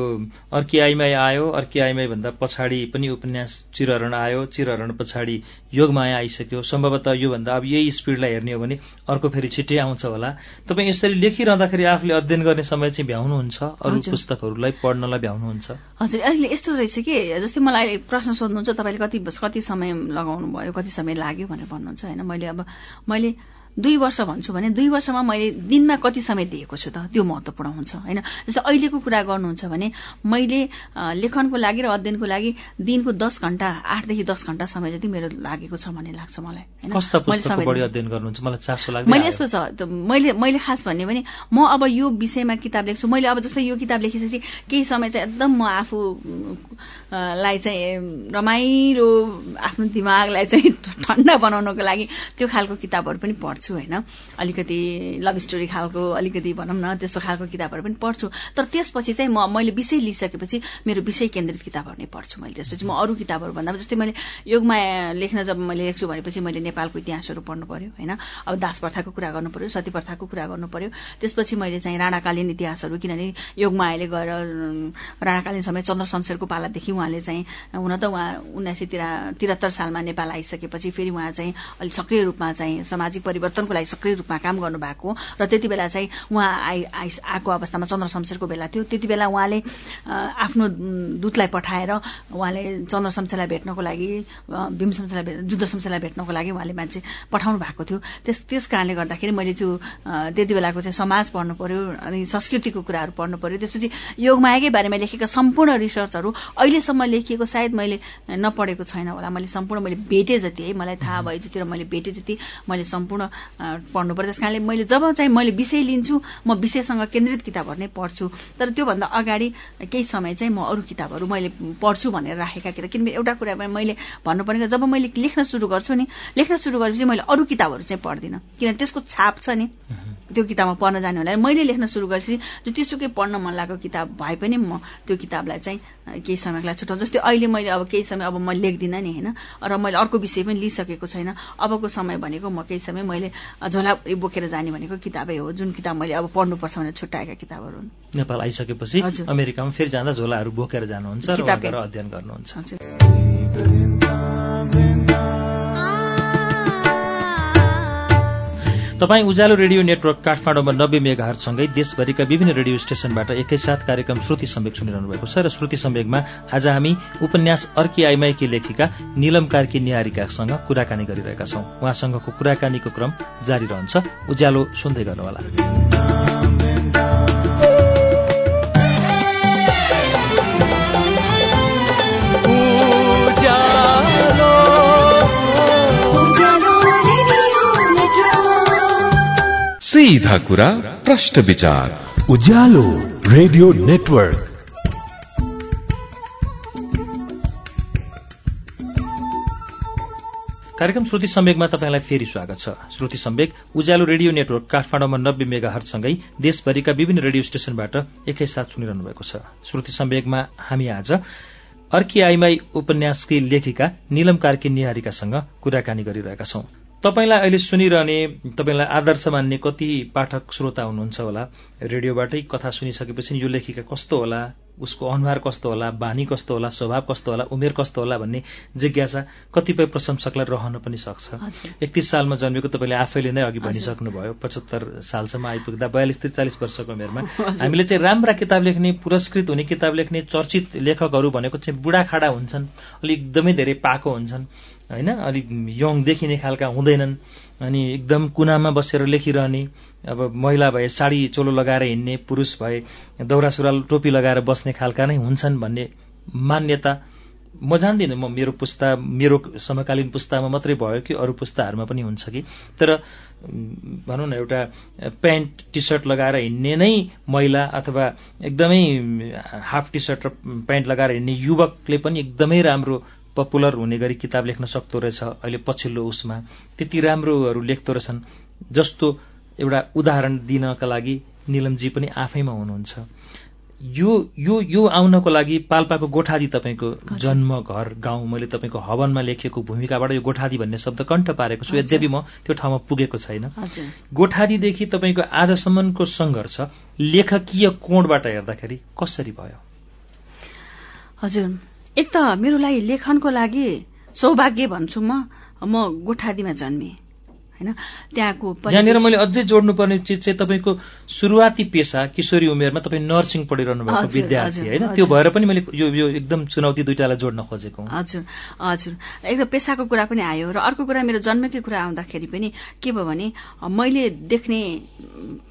अर्की आइमाई आयो अर्की आइमाई भन्दा पछाडि पनि उपन्यास चिरहरण आयो चिरहरण पछाडि योगमाया आइसक्यो। सम्भवतः योभन्दा अब यही स्पिडलाई हेर्ने हो भने अर्को फेरि छिट्टै आउँछ होला। तपाईँ यसरी लेखिरहँदाखेरि आफूले अध्ययन गर्ने समय चाहिँ भ्याउनुहुन्छ? अरू पुस्तकहरूलाई पढ्नलाई भ्याउनुहुन्छ? हजुर अहिले यस्तो रहेछ कि जस्तै मलाई प्रश्न सोध्नुहुन्छ तपाईँले कति कति समय लगाउनु भयो कति समय लाग्यो भनेर भन्नुहुन्छ होइन? मैले अब मैले दुई वर्ष भन्छु भने दुई वर्षमा मैले दिनमा कति समय दिएको छु त? त्यो महत्त्वपूर्ण हुन्छ होइन? जस्तै अहिलेको कुरा गर्नुहुन्छ भने मैले लेखनको लागि र अध्ययनको लागि दिनको दस घन्टा आठदेखि दस घन्टा समय जति मेरो लागेको छ भन्ने लाग्छ मलाई मैले यस्तो छ मैले मैले खास भन्ने भने म अब यो विषयमा किताब लेख्छु। मैले अब जस्तै यो किताब लेखिसकेपछि केही समय चाहिँ एकदम म आफूलाई चाहिँ रमाइलो आफ्नो दिमागलाई चाहिँ ठन्डा बनाउनको लागि त्यो खालको किताबहरू पनि पढ्छु पढ्छु होइन? अलिकति लभ स्टोरी खालको अलिकति भनौँ न त्यस्तो खालको किताबहरू पनि पढ्छु। तर त्यसपछि चाहिँ म मैले विषय लिइसकेपछि मेरो विषय केन्द्रित किताबहरू नै पढ्छु मैले त्यसपछि। म अरू किताबहरू भन्दा जस्तै मैले योगमा लेख्न जब मैले लेख्छु भनेपछि मैले नेपालको इतिहासहरू पढ्नु पऱ्यो होइन? अब दास प्रथाको कुरा गर्नु पऱ्यो सती प्रथाको कुरा गर्नु पऱ्यो त्यसपछि मैले चाहिँ राणाकालीन इतिहासहरू किनभने योगमायाले गएर राणाकालीन समय चन्द्र शमशेरको पालादेखि उहाँले चाहिँ हुन त उहाँ उन्नाइस सय तिरा सालमा नेपाल आइसकेपछि फेरि उहाँ चाहिँ अलिक सक्रिय रूपमा चाहिँ सामाजिक परिवर्तन परिवर्तनको लागि सक्रिय रूपमा काम गर्नुभएको र त्यति बेला चाहिँ उहाँ आइ आइ आएको अवस्थामा चन्द्र शमशेरको बेला थियो। त्यति बेला उहाँले आफ्नो दूतलाई पठाएर उहाँले चन्द्र शमशेरलाई भेट्नको लागि भीम शमशेरलाई भेट जुद्ध शमशेरलाई भेट्नको लागि उहाँले मान्छे पठाउनु भएको थियो। त्यस त्यस कारणले गर्दाखेरि मैले त्यो त्यति बेलाको चाहिँ समाज पढ्नु पऱ्यो अनि संस्कृतिको कुराहरू पढ्नु पऱ्यो त्यसपछि योगमायाकै बारेमा लेखेका सम्पूर्ण रिसर्चहरू अहिलेसम्म लेखिएको सायद मैले नपढेको छैन होला। मैले सम्पूर्ण मैले भेटे जति है मलाई थाहा भए जति र मैले भेटे जति मैले सम्पूर्ण पढ्नु पर्यो त्यस कारणले मैले जब चाहिँ मैले विषय लिन्छु म विषयसँग केन्द्रित किताबहरू नै पढ्छु। तर त्योभन्दा अगाडि केही समय चाहिँ म अरू किताबहरू मैले पढ्छु भनेर राखेका किताब किनभने एउटा कुरा मैले भन्नुपर्ने जब मैले लेख्न सुरु गर्छु नि लेख्न सुरु गरेपछि मैले अरू किताबहरू चाहिँ पढ्दिनँ। किनभने त्यसको छाप छ नि। त्यो किताबमा पढ्न जाने होला मैले लेख्न सुरु गरेपछि जतिसुकै पढ्न मन लागेको किताब भए पनि म त्यो किताबलाई चाहिँ केही समयको लागि छुट्याउँछु जस्तै अहिले मैले अब केही समय अब म लेख्दिनँ नि होइन? र मैले अर्को विषय पनि लिइसकेको छैन। अबको समय भनेको म केही समय मैले झोला बोकेर जाने भनेको किताबै हो जुन किताब मैले अब पढ्नुपर्छ भनेर छुट्याएका किताबहरू हुन्। नेपाल आइसकेपछि अमेरिकामा फेरि जाँदा झोलाहरू बोकेर जानुहुन्छ र अध्ययन गर्नुहुन्छ। तपाईँ उज्यालो रेडियो नेटवर्क काठमाडौँमा नब्बे मेगाहरूसँगै देशभरिका विभिन्न रेडियो स्टेशनबाट एकैसाथ कार्यक्रम श्रुति सम्वेक सुनिरहनु भएको छ र श्रुति सम्वेकमा आज हामी उपन्यास अर्की आइमाईकी लेखिका निलम कार्की निहारिकासँग कुराकानी गरिरहेका छौं। उहाँसँगको कुराकानीको क्रम जारी रहन्छ। उज्यालो सुन्दै गर्नुहोला। सीधा कुरा प्रश्न विचार। उज्यालो रेडियो नेटवर्क। कार्यक्रम श्रुति सम्वेकमा तपाईँलाई फेरि स्वागत छ। श्रुति सम्वेक उज्यालो रेडियो नेटवर्क काठमाडौँमा नब्बे मेगा हटसँगै देशभरिका विभिन्न रेडियो स्टेशनबाट एकैसाथ सुनिरहनु भएको छ। श्रुति सम्वेकमा हामी आज अर्की आइमाई उपन्यासकी लेखिका निलम कार्की निहारिकासँग कुराकानी गरिरहेका छौं। तपाईँलाई अहिले सुनिरहने तपाईँलाई आदर्श मान्ने कति पाठक श्रोता हुनुहुन्छ होला? रेडियोबाटै कथा सुनिसकेपछि यो लेखिका कस्तो होला? उसको अनुहार कस्तो होला? बानी कस्तो होला? स्वभाव कस्तो होला? उमेर कस्तो होला भन्ने जिज्ञासा कतिपय प्रशंसकलाई रहन पनि सक्छ। एकतिस सालमा जन्मेको तपाईँले आफैले नै अघि भनिसक्नुभयो। पचहत्तर सालसम्म आइपुग्दा बयालिस त्रिचालिस वर्षको उमेरमा। <laughs> हामीले चाहिँ राम्रा किताब लेख्ने पुरस्कृत हुने किताब लेख्ने चर्चित लेखकहरू भनेको चाहिँ बुढाखाडा हुन्छन्। अलिक एकदमै धेरै पाको हुन्छन्। होइन? अलिक यङ देखिने खालका हुँदैनन्। अनि एकदम कुनामा बसेर लेखिरहने अब महिला भए साडी चोलो लगाएर हिँड्ने पुरुष भए दौरा सुरुवाल टोपी लगाएर बस्ने खालका नै हुन्छन् भन्ने मान्यता म जान्दिनँ। म मेरो पुस्ता मेरो समकालीन पुस्तामा मात्रै भयो कि अरू पुस्ताहरूमा पनि हुन्छ कि? तर भनौँ न एउटा प्यान्ट टी सर्ट लगाएर हिँड्ने नै महिला अथवा एकदमै हाफ टी सर्ट र प्यान्ट लगाएर हिँड्ने युवकले पनि एकदमै राम्रो पपुलर हुने गरी किताब लेख्न सक्दो रहेछ। अहिले पछिल्लो उसमा त्यति राम्रोहरू लेख्दो रहेछन् जस्तो एउटा उदाहरण दिनका लागि निलमजी पनि आफैमा हुनुहुन्छ। यो यो यो आउनको लागि पाल्पाको गोठादी तपाईँको जन्म घर गाउँ मैले तपाईँको हवनमा लेखेको भूमिकाबाट यो गोठादी भन्ने शब्द कण्ठ पारेको छु। यद्यपि म त्यो ठाउँमा पुगेको छैन। गोठादीदेखि तपाईँको आजसम्मको सङ्घर्ष लेखकीय कोणबाट हेर्दाखेरि कसरी भयो? हजुर। एक त मेरो लागि लेखनको लागि सौभाग्य भन्छु म। म गोठादीमा जन्मेँ। होइन? त्यहाँको यहाँनिर मैले अझै जोड्नुपर्ने चिज चाहिँ तपाईँको सुरुवाती पेसा किशोरी उमेरमा तपाईँ नर्सिङ पढिरहनु भएको विद्यार्थी होइन? त्यो भएर पनि मैले यो यो एकदम चुनौती दुइटालाई जोड्न खोजेको हजुर हजुर। एकदम पेसाको कुरा पनि आयो र अर्को कुरा मेरो जन्मकै कुरा आउँदाखेरि पनि के भयो भने मैले देख्ने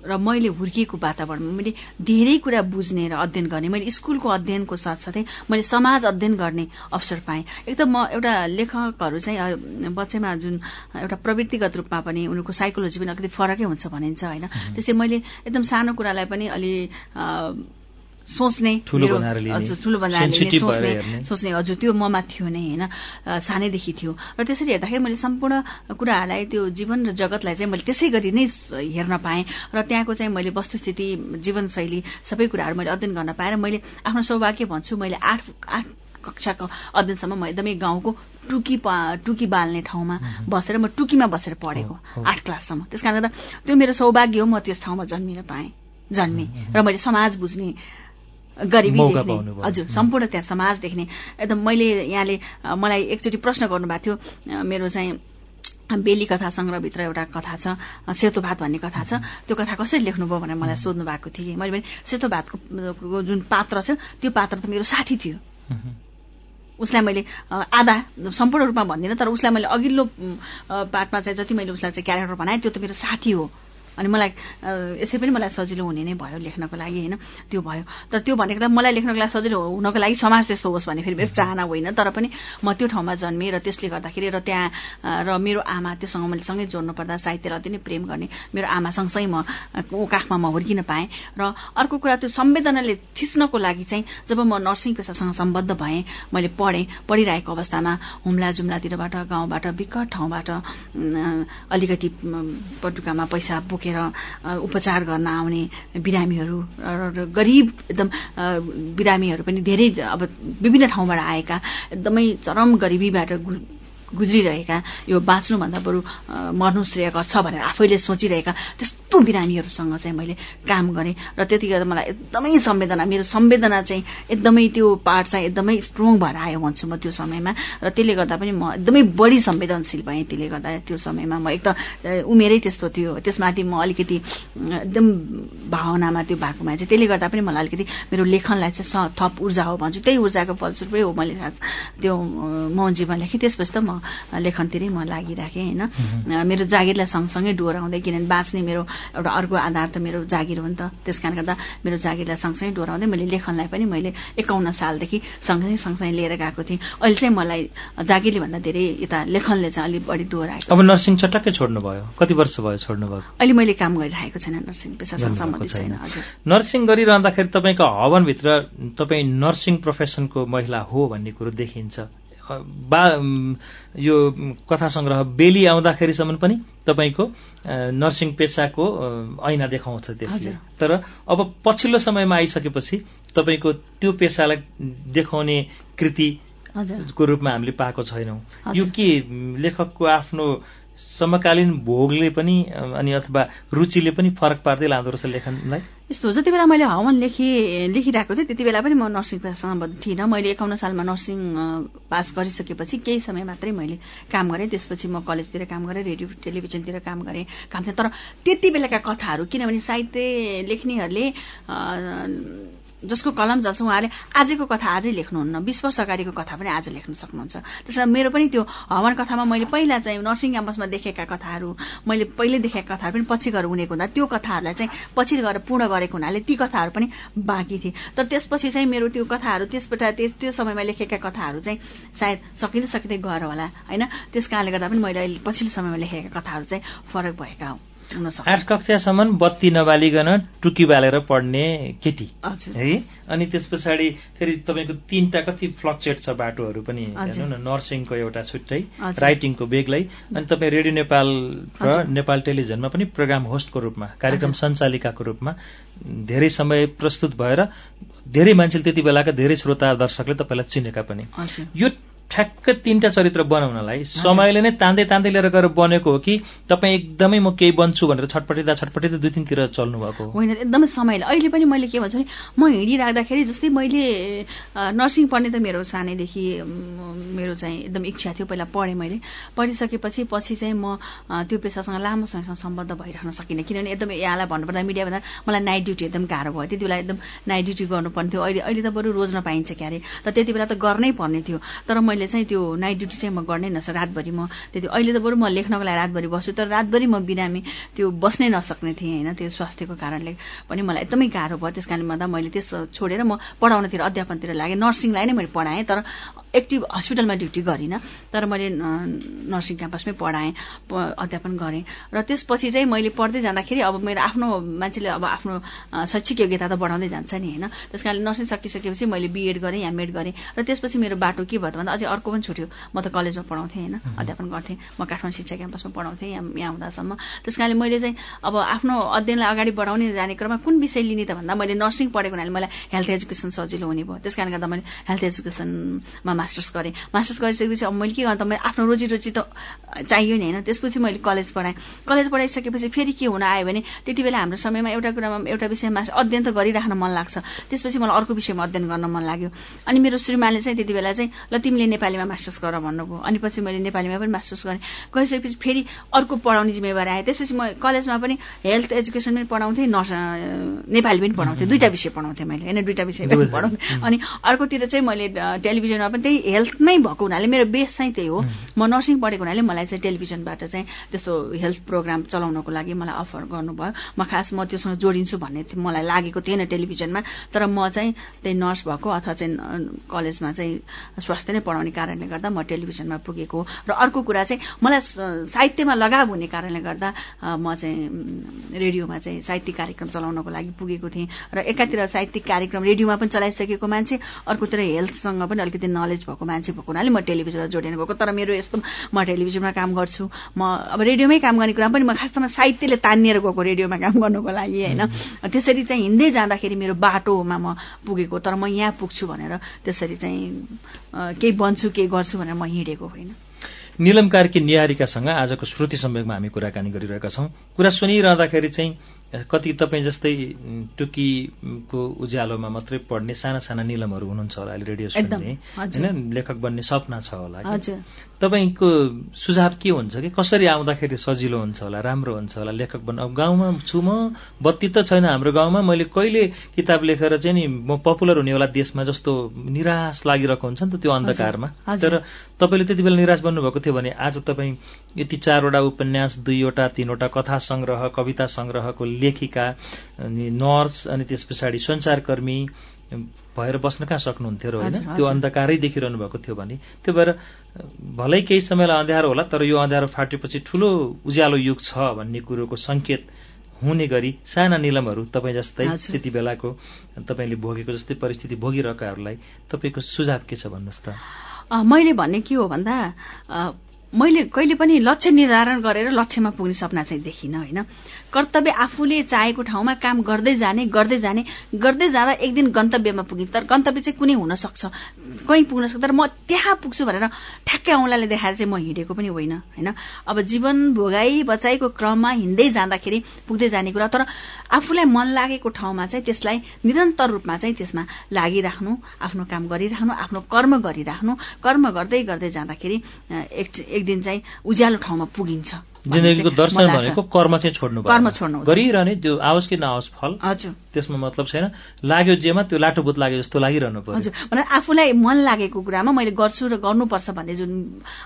र मैले हुर्किएको वातावरणमा मैले धेरै कुरा बुझ्ने र अध्ययन गर्ने मैले स्कुलको अध्ययनको साथसाथै मैले समाज अध्ययन गर्ने अवसर पाएँ। एकदम म एउटा लेखकहरू चाहिँ बच्चैमा जुन एउटा प्रवृत्तिगत रूपमा पनि उनीहरूको साइकोलोजी पनि अलिकति फरकै हुन्छ भनिन्छ होइन? त्यस्तै मैले एकदम सानो कुरालाई पनि अलि सोच्ने ठुलो बनाएर सोच्ने सोच्ने हजुर त्यो ममा थियो नै होइन? सानैदेखि थियो। र त्यसरी हेर्दाखेरि मैले सम्पूर्ण कुराहरूलाई त्यो जीवन र जगतलाई चाहिँ मैले त्यसै गरी नै हेर्न पाएँ। र त्यहाँको चाहिँ मैले वस्तुस्थिति जीवनशैली सबै कुराहरू मैले अध्ययन गर्न पाएँ। र मैले आफ्नो सौभाग्य भन्छु मैले आठ आठ कक्षाको अध्ययनसम्म म एकदमै गाउँको टुकी टुकी बाल्ने ठाउँमा बसेर म टुकीमा बसेर पढेको आठ क्लाससम्म। त्यस कारणले गर्दा त्यो मेरो सौभाग्य हो म त्यस ठाउँमा जन्मिन पाएँ जन्मेँ र मैले समाज बुझ्ने गरिबी देख्ने। हजुर सम्पूर्ण त्यहाँ समाज देख्ने। एकदम मैले यहाँले मलाई एकचोटि प्रश्न गर्नुभएको थियो मेरो चाहिँ बेली कथा सङ्ग्रहभित्र एउटा कथा छ सेतो भात भन्ने कथा छ। त्यो कथा कसरी लेख्नुभयो भनेर मलाई सोध्नु भएको थियो मैले भने सेतो भातको जुन पात्र छ त्यो पात्र त मेरो साथी थियो। उसलाई मैले आधा सम्पूर्ण रूपमा भन्दिनँ तर उसलाई मैले अघिल्लो पार्टमा चाहिँ जति मैले उसलाई चाहिँ क्यारेक्टर बनाएँ त्यो त मेरो साथी हो। अनि मलाई यसै पनि मलाई सजिलो हुने नै भयो लेख्नको लागि होइन? त्यो भयो। तर त्यो भनेको मलाई लेख्नको लागि सजिलो हुनको लागि समाज त्यस्तो होस् भन्ने फेरि मेरो चाहना होइन। तर पनि म त्यो ठाउँमा जन्मेँ र त्यसले गर्दाखेरि र त्यहाँ र मेरो आमा त्योसँग मैले सँगै जोड्नु पर्दा साहित्यलाई अति नै प्रेम गर्ने मेरो आमा सँगसँगै म काखमा म हुर्किन पाएँ। र अर्को कुरा त्यो संवेदनाले थिच्नको लागि चाहिँ जब म नर्सिङ पेसासँग सम्बद्ध भएँ मैले पढेँ। पढिरहेको अवस्थामा हुम्ला जुम्लातिरबाट गाउँबाट विकट ठाउँबाट अलिकति पटुकामा पैसा बोकेर सकेर उपचार गर्न आउने बिरामीहरू र गरिब एकदम बिरामीहरू पनि धेरै अब विभिन्न ठाउँबाट आएका एकदमै चरम गरिबीबाट गुज्रिरहेका यो बाँच्नुभन्दा बरु मर्नु श्रेयकर छ भनेर आफैले सोचिरहेका त्यस्तो बिरामीहरूसँग चाहिँ मैले काम गरेँ र त्यतिखेर मलाई एकदमै संवेदना मेरो संवेदना चाहिँ एकदमै त्यो पार्ट चाहिँ एकदमै स्ट्रङ भएर आयो भन्छु म त्यो समयमा र त्यसले गर्दा पनि म एकदमै बढी संवेदनशील भएँ त्यसले गर्दा त्यो समयमा म एकदम उमेरै त्यस्तो थियो त्यसमाथि म अलिकति एकदम भावनामा त्यो भएकोमा चाहिँ त्यसले गर्दा पनि मलाई अलिकति मेरो लेखनलाई चाहिँ थप ऊर्जा हो भन्छु। त्यही ऊर्जाको फलस्वरूपै हो मैले त्यो मौन जीवन लेखेँ। त्यसपछि त म लेखनतिरै म लागिराखेँ होइन? मेरो जागिरलाई सँगसँगै डोहोऱ्याउँदै किनभने बाँच्ने मेरो एउटा अर्को आधार त मेरो जागिर हो नि त। त्यस कारणले गर्दा मेरो जागिरलाई सँगसँगै डोहोऱ्याउँदै मैले लेखनलाई पनि मैले एकाउन्न सालदेखि सँगसँगै सँगसँगै लिएर गएको थिएँ। अहिले चाहिँ मलाई जागिरले भन्दा धेरै यता लेखनले चाहिँ अलिक बढी डोहोऱ्याएको अब नर्सिङ चटक्कै छोड्नु भयो कति वर्ष भयो छोड्नु भयो अहिले मैले काम गरिरहेको छैन नर्सिङ पेसासँग सम्बन्धित छैन हजुर। नर्सिङ गरिरहँदाखेरि तपाईँको हवनभित्र तपाईँ नर्सिङ प्रोफेसनको महिला हो भन्ने कुरो देखिन्छ। बा यो कथा सङ्ग्रह बेली आउँदाखेरिसम्म पनि तपाईँको नर्सिङ पेसाको ऐना देखाउँछ त्यसले। तर अब पछिल्लो समयमा आइसकेपछि तपाईँको त्यो पेसालाई देखाउने कृति को रूपमा हामीले पाएको छैनौँ। यो के लेखकको आफ्नो समकालीन भोगले पनि अनि अथवा रुचिले पनि फरक पार्दै लाँदो रहेछ लेखनलाई? यस्तो जति बेला मैले हवन लेखेँ लेखिरहेको थिएँ त्यति बेला पनि म नर्सिङ पेसासँग थिइनँ। मैले एकाउन्न सालमा नर्सिङ पास गरिसकेपछि केही समय मात्रै मैले काम गरेँ। त्यसपछि म कलेजतिर काम गरेँ रेडियो टेलिभिजनतिर काम गरेँ काम थिएँ। तर त्यति बेलाका कथाहरू किनभने साहित्य लेख्नेहरूले जसको कलम चल्छ उहाँले आजको कथा आजै लेख्नुहुन्न। बिस वर्ष अगाडिको कथा पनि आज लेख्न सक्नुहुन्छ। त्यसमा मेरो पनि त्यो हवन कथामा मैले पहिला चाहिँ नर्सिङ क्याम्पसमा देखेका कथाहरू मैले पहिले देखेका कथाहरू पनि पछि गएर हुनेको हुँदा त्यो कथाहरूलाई चाहिँ पछि गएर पूर्ण गरेको हुनाले ती कथाहरू पनि बाँकी थिए। तर त्यसपछि चाहिँ मेरो त्यो कथाहरू त्यसबाट त्यो समयमा लेखेका कथाहरू चाहिँ सायद सकिँदै सकिँदै गएर होला होइन? त्यस गर्दा पनि मैले अहिले पछिल्लो समयमा लेखेका कथाहरू चाहिँ फरक भएका हुन्। आठ कक्षासम्म बत्ती नबालिकन टुकी बालेर पढ्ने केटी। है? अनि त्यस पछाडि फेरि तपाईँको तिनवटा कति फ्लक्चुएट छ बाटोहरू पनि हेर्नु न नर्सिङको एउटा छुट्टै राइटिङको बेग्लै। अनि तपाईँ रेडियो नेपाल र नेपाल टेलिभिजनमा पनि प्रोग्राम होस्टको रूपमा कार्यक्रम सञ्चालिकाको रूपमा धेरै समय प्रस्तुत भएर धेरै मान्छेले त्यति बेलाका धेरै श्रोता दर्शकले तपाईँलाई चिनेका पनि। यो ठ्याक्क तिनवटा चरित्र बनाउनलाई समयले नै तान्दै तान्दै लिएर गएर बनेको हो कि तपाईँ एकदमै म केही बन्छु भनेर छटपटिँदा छटपटिँदा दुई तिनतिर चल्नु भएको होइन एकदमै समयले। अहिले पनि मैले के भन्छु भने म हिँडिराख्दाखेरि जस्तै मैले नर्सिङ पढ्ने त मेरो सानैदेखि मेरो चाहिँ एकदम इच्छा थियो पहिला पढेँ मैले। पढिसकेपछि पछि चाहिँ म त्यो पेसासँग लामो समयसँग सम्बद्ध भइराख्न सकिनँ। किनभने एकदम यहाँलाई भन्नुपर्दा मिडिया भन्दा मलाई नाइट ड्युटी एकदम गाह्रो भयो। त्यति बेला एकदम नाइट ड्युटी गर्नुपर्ने थियो। अहिले अहिले त बरु रोज्न पाइन्छ क्यारे। तर त्यति बेला त गर्नै पर्ने थियो। तर मैले मैले चाहिँ त्यो नाइट ड्युटी चाहिँ म गर्नै नसक्छु रातभरि म त्यति अहिले त बरु म लेख्नको लागि रातभरि बस्छु तर रातभरि म बिरामी त्यो बस्नै नसक्ने थिएँ होइन त्यो स्वास्थ्यको कारणले पनि मलाई एकदमै गाह्रो भयो। त्यस कारणले गर्दा मैले त्यस छोडेर म पढाउनतिर अध्यापनतिर लागेँ। नर्सिङलाई नै मैले पढाएँ तर एक्टिभ हस्पिटलमा ड्युटी गरिनँ तर मैले नर्सिङ क्याम्पसमै पढाएँ अध्यापन गरेँ। र त्यसपछि चाहिँ मैले पढ्दै जाँदाखेरि अब मेरो आफ्नो मान्छेले अब आफ्नो शैक्षिक योग्यता त बढाउँदै जान्छ नि होइन? त्यस नर्सिङ सकिसकेपछि मैले बिएड गरेँ या मेड गरेँ। र त्यसपछि मेरो बाटो के भयो भन्दा अझै अर्को पनि छुट्यो। म त कलेजमा पढाउँथेँ होइन अध्यापन गर्थेँ। म काठमाडौँ शिक्षा क्याम्पसमा पढाउँथेँ यहाँ यहाँ हुँदासम्म। त्यस कारणले मैले चाहिँ अब आफ्नो अध्ययनलाई अगाडि बढाउने जाने क्रममा कुन विषय लिने त भन्दा मैले नर्सिङ पढेको हुनाले मलाई हेल्थ एजुकेसन सजिलो हुने भयो। त्यस कारणले गर्दा मैले हेल्थ एजुकेसनमा मास्टर्स गरेँ। मास्टर्स गरिसकेपछि अब मैले के गर्दा मैले आफ्नो रोजीरोटी त चाहियो नि होइन। त्यसपछि मैले कलेज पढाएँ। कलेज पढाइसकेपछि फेरि के हुन आयो भने त्यति बेला हाम्रो समयमा एउटा कुरामा एउटा विषयमा अध्ययन त गरिराख्न मन लाग्छ। त्यसपछि मलाई अर्को विषयमा अध्ययन गर्न मन लाग्यो। अनि मेरो श्रीमानले चाहिँ त्यति बेला चाहिँ ल तिमीले नेपालीमा मास्टर्स गर भन्नुभयो। अनि पछि मैले नेपालीमा पनि मास्टर्स गरेँ। गरिसकेपछि फेरि अर्को पढाउने जिम्मेवारी आयो त्यसपछि म कलेजमा पनि हेल्थ एजुकेसन पनि पढाउँथेँ नर्स नेपाली पनि पढाउँथेँ। दुईवटा विषय पढाउँथेँ मैले होइन? दुईवटा विषय पनि पढाउँथेँ। अनि अर्कोतिर चाहिँ मैले टेलिभिजनमा पनि त्यही हेल्थमै भएको हुनाले मेरो बेस चाहिँ त्यही हो। म नर्सिङ पढेको हुनाले मलाई चाहिँ टेलिभिजनबाट चाहिँ त्यस्तो हेल्थ प्रोग्राम चलाउनको लागि मलाई अफर गर्नुभयो। म खास म त्योसँग जोडिन्छु भन्ने मलाई लागेको थिएन टेलिभिजनमा। तर म चाहिँ त्यही नर्स भएको अथवा चाहिँ कलेजमा चाहिँ स्वास्थ्य नै पढाउने कारणले गर्दा म टेलिभिजनमा पुगेको र अर्को कुरा चाहिँ मलाई साहित्यमा लगाव हुने कारणले गर्दा म चाहिँ रेडियोमा चाहिँ साहित्यिक कार्यक्रम चलाउनको लागि पुगेको थिएँ। र एकातिर साहित्यिक कार्यक्रम रेडियोमा पनि चलाइसकेको मान्छे अर्कोतिर हेल्थसँग पनि अलिकति नलेज भएको मान्छे भएको हुनाले म टेलिभिजनमा जोडिनु गएको। तर मेरो यस्तो म टेलिभिजनमा काम गर्छु। म अब रेडियोमै काम गर्ने कुरा पनि म खासमा साहित्यले तानिएर गएको रेडियोमा काम गर्नुको लागि होइन। त्यसरी चाहिँ हिँड्दै जाँदाखेरि मेरो बाटोमा म पुगेको तर म यहाँ पुग्छु भनेर त्यसरी चाहिँ केही बन्छु केही गर्छु भनेर म हिँडेको होइन। निलम कार्की निहारिकासँग आजको श्रुति सम्वेकमा हामी कुराकानी गरिरहेका छौँ। कुरा सुनिरहँदाखेरि चाहिँ कति तपाईँ जस्तै टुकीको उज्यालोमा मात्रै पढ्ने साना साना निलमहरू हुनुहुन्छ होला अहिले रेडियो सुन्ने। होइन? लेखक बन्ने सपना छ होला तपाईँको सुझाव के हुन्छ कि? कसरी आउँदाखेरि सजिलो हुन्छ होला राम्रो हुन्छ होला? लेखक बन्नु अब गाउँमा छु म बत्ती त छैन हाम्रो गाउँमा। मैले कहिले किताब लेखेर चाहिँ नि म पपुलर हुनेवाला देशमा जस्तो निराश लागिरहेको हुन्छ नि त त्यो अन्धकारमा। तर तपाईँले त्यति बेला निराश बन्नुभएको थियो भने आज तपाईँ यति चारवटा उपन्यास दुईवटा तिनवटा कथा सङ्ग्रह कविता सङ्ग्रहको लेखिका नर्स अनि त्यस पछाडि सञ्चारकर्मी भएर बस्न कहाँ सक्नुहुन्थ्यो र होइन? त्यो अन्धकारै देखिरहनु भएको थियो भने त्यो भएर भलै केही समयलाई अँध्यारो होला तर यो अँध्यारो फाटेपछि ठुलो उज्यालो युग छ भन्ने कुरोको सङ्केत हुने गरी साना निलमहरू तपाईँ जस्तै त्यति बेलाको तपाईँले भोगेको जस्तै परिस्थिति भोगिरहेकाहरूलाई तपाईँको सुझाव के छ भन्नुहोस् त? मैले भन्ने के हो भन्दा मैले कहिले पनि लक्ष्य निर्धारण गरेर लक्ष्यमा पुग्ने सपना चाहिँ देखिनँ होइन? कर्तव्य आफूले चाहेको ठाउँमा काम गर्दै जाने गर्दै जाने गर्दै जाँदा एक दिन गन्तव्यमा पुगिन्छ तर गन्तव्य चाहिँ कुनै हुनसक्छ कहीँ पुग्न सक्छ। तर म त्यहाँ पुग्छु भनेर ठ्याक्कै औँलाले देखाएर चाहिँ म हिँडेको पनि होइन होइन? अब जीवन भोगाई बचाइको क्रममा हिँड्दै जाँदाखेरि पुग्दै जाने कुरा। तर आफूलाई मन लागेको ठाउँमा चाहिँ त्यसलाई निरन्तर रूपमा चाहिँ त्यसमा लागिराख्नु आफ्नो काम गरिराख्नु आफ्नो कर्म गरिराख्नु। कर्म गर्दै गर्दै जाँदाखेरि एक दिन चाहिँ उज्यालो ठाउँमा पुगिन्छ। जिन्दगीको दर्शन भनेको कर्म चाहिँ छोड्नु कर्म छोड्नु गरिरहने त्यो आओस् कि नआओस् फल हजुर। त्यसमा मतलब छैन। लाग्यो जेमा त्यो लाटोभूत लाग्यो जस्तो लागिरहनु पर्यो। हजुर। आफूलाई मन लागेको कुरामा मैले गर्छु र गर्नुपर्छ भन्ने जुन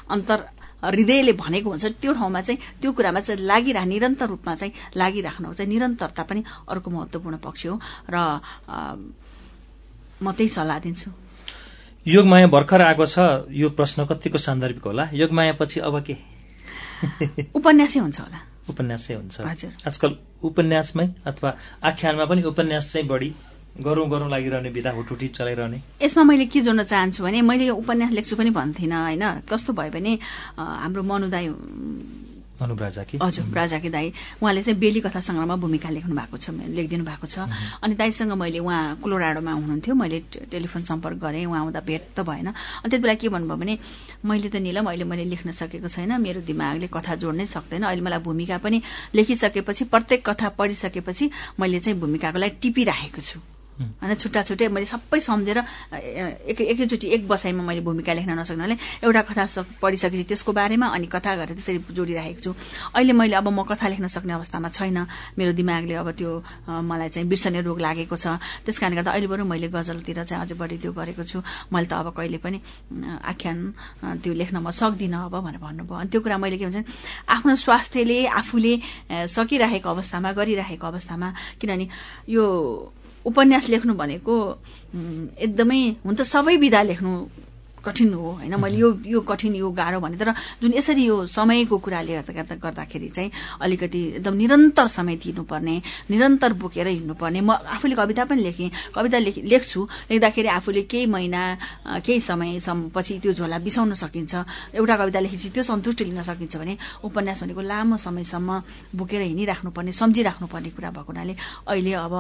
अन्तर हृदयले भनेको हुन्छ त्यो ठाउँमा चाहिँ त्यो कुरामा चाहिँ लागिरह निरन्तर रूपमा चाहिँ लागिराख्नु चाहिँ निरन्तरता पनि अर्को महत्त्वपूर्ण पक्ष हो। र म त्यही सल्लाह दिन्छु। योगमाया भर्खर आएको छ यो प्रश्न कतिको सान्दर्भिक होला? योगमायापछि अब के? <laughs> उपन्यासै हुन्छ होला। उपन्यासै हुन्छ। हजुर। आजकल उपन्यासमै अथवा आख्यानमा पनि उपन्यास चाहिँ बढी गरौँ गरौँ लागिरहने विधा हुटुटी चलाइरहने। यसमा मैले के जोड्न चाहन्छु भने मैले यो उपन्यास लेख्छु पनि भन्थिनँ होइन? कस्तो भयो भने हाम्रो मनुदाय हजुर राजाकी दाई उहाँले चाहिँ बेली कथा सङ्ग्रहमा भूमिका लेख्नु भएको छ लेखिदिनु भएको छ। अनि दाईसँग मैले उहाँ कोलोराडोमा हुनुहुन्थ्यो मैले टेलिफोन सम्पर्क गरेँ उहाँ आउँदा भेट त भएन। अनि त्यति बेला के भन्नुभयो भने मैले त निलम अहिले मैले लेख्न सकेको छैन मेरो दिमागले कथा जोड्नै सक्दैन अहिले मलाई भूमिका पनि लेखिसकेपछि प्रत्येक कथा पढिसकेपछि मैले चाहिँ भूमिकाको लागि टिपिराखेको छु। होइन छुट्टा छुट्टै मैले सबै सम्झेर एक एकैचोटि एक बसाइमा मैले भूमिका लेख्न नसक्नाले एउटा कथा पढिसकेपछि त्यसको बारेमा अनि कथा गरेर त्यसरी जोडिराखेको छु। अहिले मैले अब म कथा लेख्न सक्ने अवस्थामा छैन। मेरो दिमागले अब त्यो मलाई चाहिँ बिर्सने रोग लागेको छ। त्यस कारणले गर्दा अहिले बरु मैले गजलतिर चाहिँ अझै बढी त्यो गरेको छु। मैले त अब कहिले पनि आख्यान त्यो लेख्न म सक्दिनँ अब भनेर भन्नुभयो। अनि त्यो कुरा मैले के भन्छ आफ्नो स्वास्थ्यले आफूले सकिरहेको अवस्थामा गरिरहेको अवस्थामा किनभने यो उपन्यास लेख्नु भनेको एकदमै हुन त सबै विधा लेख्नु कठिन हो होइन? मैले यो यो कठिन यो गाह्रो भने तर जुन यसरी यो समयको कुराले गर्दाखेरि चाहिँ अलिकति एकदम निरन्तर समय दिनुपर्ने निरन्तर बोकेर हिँड्नुपर्ने। म आफूले कविता पनि लेखेँ कविता लेख लेख्छु लेख्दाखेरि आफूले केही महिना केही समयसम्म पछि त्यो झोला बिसाउन सकिन्छ। एउटा कविता लेखेपछि त्यो सन्तुष्टि लिन सकिन्छ भने उपन्यास भनेको लामो समयसम्म बोकेर हिँडिराख्नुपर्ने सम्झिराख्नुपर्ने कुरा भएको हुनाले अहिले अब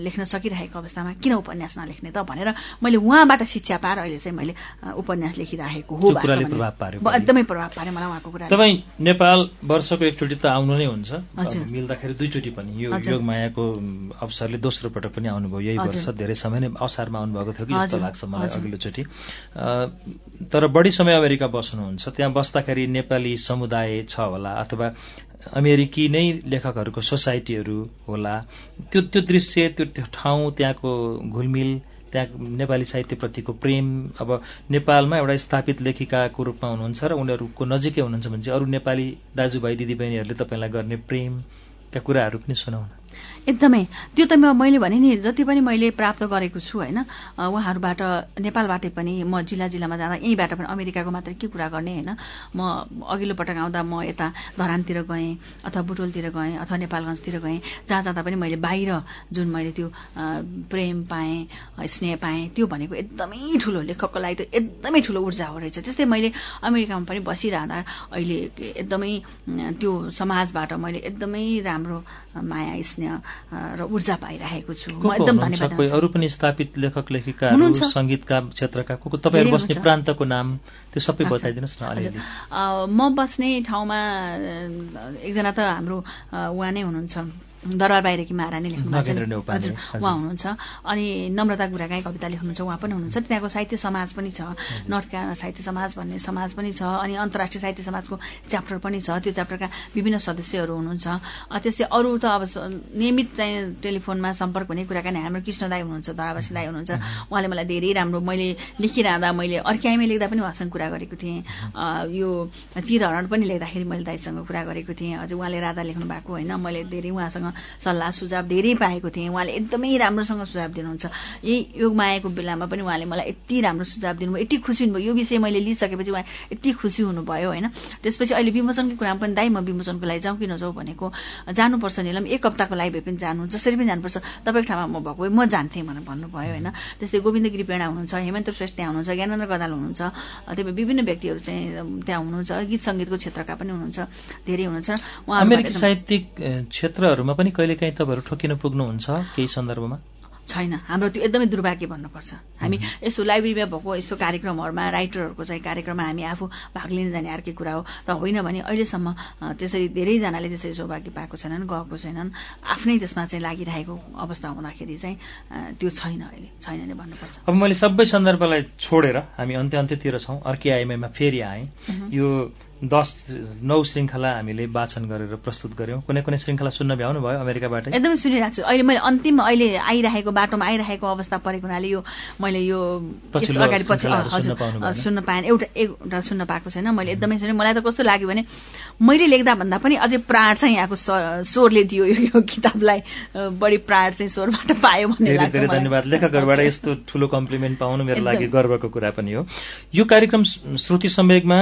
लेख्न सकिरहेको अवस्थामा किन उपन्यास नलेख्ने त भनेर मैले उहाँबाट शिक्षा पाएर अहिले चाहिँ मैले उपन्यास लेखिराखेको हो कुराले। प्रभाव पार्यो एकदमै प्रभाव पार्यो मलाई उहाँको कुरा तपाईँ नेपाल वर्षको एकचोटि त आउनु नै हुन्छ। मिल्दाखेरि दुईचोटि पनि यो। योगमायाको अवसरले दोस्रो पटक पनि आउनुभयो। यही। वर्ष धेरै समय नै असारमा आउनुभएको थियो कि जस्तो लाग्छ मलाई। अघिल्लोचोटि। तर बढी समय अमेरिका बस्नुहुन्छ। त्यहाँ बस्दाखेरि नेपाली समुदाय छ होला अथवा अमेरिकी नै लेखकहरूको सोसाइटीहरू होला। त्यो त्यो दृश्य त्यो ठाउँ त्यहाँको घुलमिल त्यहाँ नेपाली साहित्यप्रतिको प्रेम अब नेपालमा एउटा स्थापित लेखिकाको रूपमा हुनुहुन्छ र उनीहरूको नजिकै हुनुहुन्छ भने चाहिँ अरू नेपाली दाजुभाइ दिदीबहिनीहरूले तपाईँलाई गर्ने प्रेमका कुराहरू पनि सुनाउन। एकदमै। त्यो त मैले भने नि जति पनि मैले प्राप्त गरेको छु होइन उहाँहरूबाट नेपालबाटै पनि म जिल्ला जिल्लामा जाँदा यहीँबाट पनि अमेरिकाको मात्रै के कुरा गर्ने होइन म अघिल्लो पटक आउँदा म यता धरानतिर गएँ अथवा बुटोलतिर गएँ अथवा नेपालगञ्जतिर गएँ जहाँ जाँदा पनि मैले बाहिर जुन मैले त्यो प्रेम पाएँ स्नेह पाएँ त्यो भनेको एकदमै ठुलो लेखकको लागि त एकदमै ठुलो ऊर्जा हो रहेछ। त्यस्तै मैले अमेरिकामा पनि बसिरहँदा अहिले एकदमै त्यो समाजबाट मैले एकदमै राम्रो माया स्नेह र ऊर्जा पाइरहेको छु म एकदम धन्यवाद। अरू पनि स्थापित लेखक हुनुहुन्छ। सङ्गीतका क्षेत्रका को को तपाईँहरू बस्ने। प्रान्तको नाम त्यो सबै। बताइदिनुहोस् न अलिअलि म बस्ने ठाउँमा एकजना त हाम्रो उहाँ नै हुनुहुन्छ दरबार बाहिरकी महारानी लेख्नु। उहाँ हुनुहुन्छ। अनि नम्रता गुरागाई कविता लेख्नुहुन्छ उहाँ पनि हुनुहुन्छ। त्यहाँको साहित्य समाज पनि छ। नर्थ क्यानाडा साहित्य समाज भन्ने समाज पनि छ अनि अन्तर्राष्ट्रिय साहित्य समाजको च्याप्टर पनि छ। त्यो च्याप्टरका विभिन्न सदस्यहरू हुनुहुन्छ। त्यस्तै अरू त अब नियमित चाहिँ टेलिफोनमा सम्पर्क हुने कुराकानी हाम्रो कृष्ण दाई हुनुहुन्छ धरावासी दाई हुनुहुन्छ। उहाँले मलाई धेरै राम्रो मैले लेखिरहँदा मैले अर्क्याइमै लेख्दा पनि उहाँसँग कुरा गरेको थिएँ। यो चिरहरण पनि लेख्दाखेरि मैले दाईसँग कुरा गरेको थिएँ। हजुर उहाँले राधा लेख्नु भएको होइन। मैले धेरै उहाँसँग सल्लाह सुझाव धेरै पाएको थिएँ। उहाँले एकदमै राम्रोसँग सुझाव दिनुहुन्छ। यही योगमायाको बेलामा पनि उहाँले मलाई यति राम्रो सुझाव दिनुभयो यति खुसी हुनुभयो। यो विषय मैले लिइसकेपछि उहाँ यति खुसी हुनुभयो होइन? त्यसपछि अहिले विमोचनको कुरामा पनि दाइ म विमोचनको लागि जाउँ कि नजाउँ भनेको जानुपर्छ नि एक हप्ताको लागि भए पनि जानु जसरी पनि जानुपर्छ। तपाईँको ठाउँमा म भएको भए म जान्थेँ भनेर भन्नुभयो होइन? त्यस्तै गोविन्द गिरी पेडा हुनुहुन्छ हेमन्त श्रेष्ठ त्यहाँ हुनुहुन्छ ज्ञानेन्द्र गदाल हुनुहुन्छ त्यही भएर विभिन्न व्यक्तिहरू चाहिँ त्यहाँ हुनुहुन्छ। गीत सङ्गीतको क्षेत्रका पनि हुनुहुन्छ धेरै हुनुहुन्छ। साहित्यिक क्षेत्रहरूमा पनि कहिलेकाहीँ तपाईँहरू ठोकिन पुग्नुहुन्छ केही सन्दर्भमा? छैन। हाम्रो त्यो एकदमै दुर्भाग्य भन्नुपर्छ। हामी यस्तो लाइब्रेरीमा भएको यस्तो कार्यक्रमहरूमा राइटरहरूको चाहिँ कार्यक्रममा हामी आफू भाग लिन जाने अर्कै कुरा हो। त होइन भने अहिलेसम्म त्यसरी धेरैजनाले त्यसरी सौभाग्य पाएको छैनन् गएको छैनन्। आफ्नै त्यसमा चाहिँ लागिरहेको अवस्था हुँदाखेरि चाहिँ त्यो छैन अहिले। छैन नै भन्नुपर्छ। अब मैले सबै सन्दर्भलाई छोडेर हामी अन्त्य अन्त्यतिर छौँ। अर्कै आइएमआईमा फेरि आएँ। यो दस नौ श्रृङ्खला हामीले वाचन गरेर प्रस्तुत गऱ्यौँ कुनै कुनै श्रृङ्खला सुन्न भ्याउनु भयो अमेरिकाबाटै? एकदमै सुनिरहेको छु। अहिले मैले अन्तिम अहिले आइरहेको बाटोमा आइरहेको अवस्था परेको हुनाले यो मैले यो अगाडि पछि हजुर सुन्न पाएन। एउटा एउटा सुन्न पाएको छैन। मैले एकदमै सुने। मलाई त कस्तो लाग्यो भने मैले लेख्दा भन्दा पनि अझै प्राण चाहिँ यहाँको स्व- स्वरले दियो यो किताबलाई। बढी प्राण चाहिँ स्वरबाट पायो भन्ने धेरै। धन्यवाद। लेखकहरूबाट यस्तो ठुलो कम्प्लिमेन्ट पाउनु मेरो लागि गर्वको कुरा पनि हो। यो कार्यक्रम श्रुति सम्वेगमा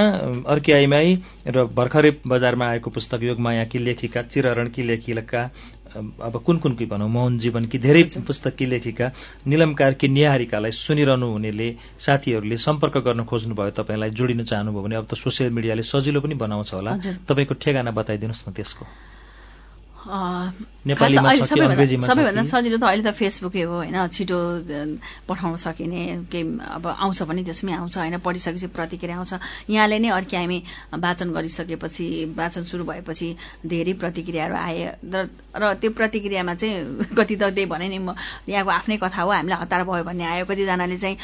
अर्की आइमाई र भर्खरै बजारमा आएको पुस्तक योगमायाकी लेखिका चिरहरणकी लेखिका अब कुन कुन कि भनौँ मौन जीवनकी धेरै पुस्तककी लेखिका निलम कार्की निहारिकालाई सुनिरहनु हुनेले साथीहरूले सम्पर्क गर्न खोज्नुभयो तपाईँलाई जोडिन चाहनुभयो भने अब त सोसियल मिडियाले सजिलो पनि बनाउँछ होला। तपाईँको ठेगाना बताइदिनुहोस् न त्यसको। सबैभन्दा-? सजिलो त अहिले त फेसबुकै हो होइन छिटो पठाउन सकिने केही अब आउँछ भने त्यसमै आउँछ होइन पढिसकेपछि प्रतिक्रिया आउँछ। यहाँले नै अर्की हामी वाचन गरिसकेपछि वाचन सुरु भएपछि धेरै प्रतिक्रियाहरू आए। र त्यो प्रतिक्रियामा चाहिँ <laughs> कति त त्यही भने नि म यहाँको आफ्नै कथा हो हामीलाई हतार भयो भन्ने आयो। कतिजनाले चाहिँ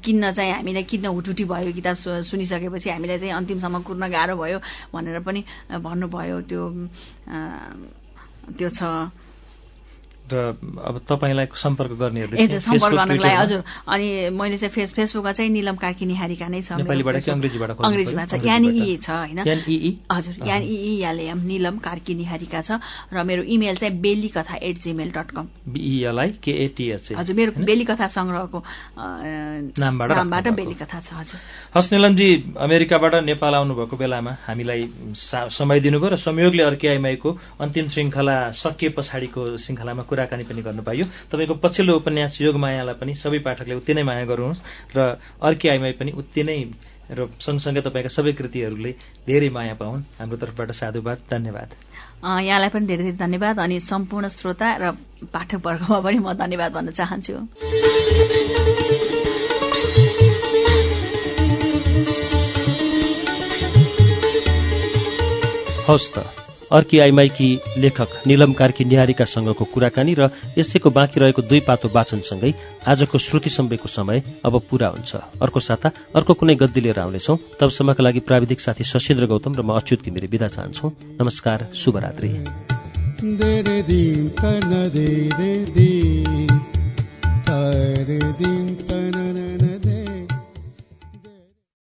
किन्न चाहिँ हामीलाई किन्न हुटुटी भयो किताब सुनिसकेपछि हामीलाई चाहिँ अन्तिमसम्म कुर्न गाह्रो भयो भनेर पनि भन्नुभयो त्यो अ, त्यो छ र अब तपाईँलाई सम्पर्क गर्नेहरूले हजुर। अनि मैले चाहिँ फेस फेसबुकमा चाहिँ निलम कार्की निहारिका नै छ अङ्ग्रेजीमा छ? यानि। ई छ होइन? हजुर यान ई याले एम निलम कार्की निहारिका छ। र मेरो इमेल चाहिँ बेली कथा at gmail dot com B E L I K A T H हजुर मेरो बेली कथा सङ्ग्रहको नामबाट नामबाट। बेली कथा छ हजुर। हस् निलमजी अमेरिकाबाट नेपाल आउनुभएको बेलामा हामीलाई समय दिनुभयो र संयोगले अर्की आइमाईको अन्तिम श्रृङ्खला सकिए पछाडिको श्रृङ्खलामा कुराकानी पनि गर्नु पाइयो। तपाईँको पछिल्लो उपन्यास योगमायालाई पनि सबै पाठकले उति नै माया गर्नुहोस् र अर्की आइमाई पनि उति नै र सँगसँगै तपाईँका सबै कृतिहरूले धेरै माया पाउन्। हाम्रो तर्फबाट साधुवाद धन्यवाद। यहाँलाई पनि धेरै धेरै धन्यवाद अनि सम्पूर्ण श्रोता र पाठकवर्गमा पनि म धन्यवाद भन्न चाहन्छु। हवस् त। अर्की आइमाईकी लेखक निलम कार्की निहारिकासँगको कुराकानी र यसैको बाँकी रहेको दुई पातो वाचनसँगै आजको श्रुति समय अब पूरा हुन्छ। अर्को साता अर्को कुनै गद्दी लिएर आउनेछौँ। तबसम्मका लागि प्राविधिक साथी शशीन्द्र गौतम र म अच्युत घिमिरे विदा चाहन्छौ। नमस्कार शुभरात्रि।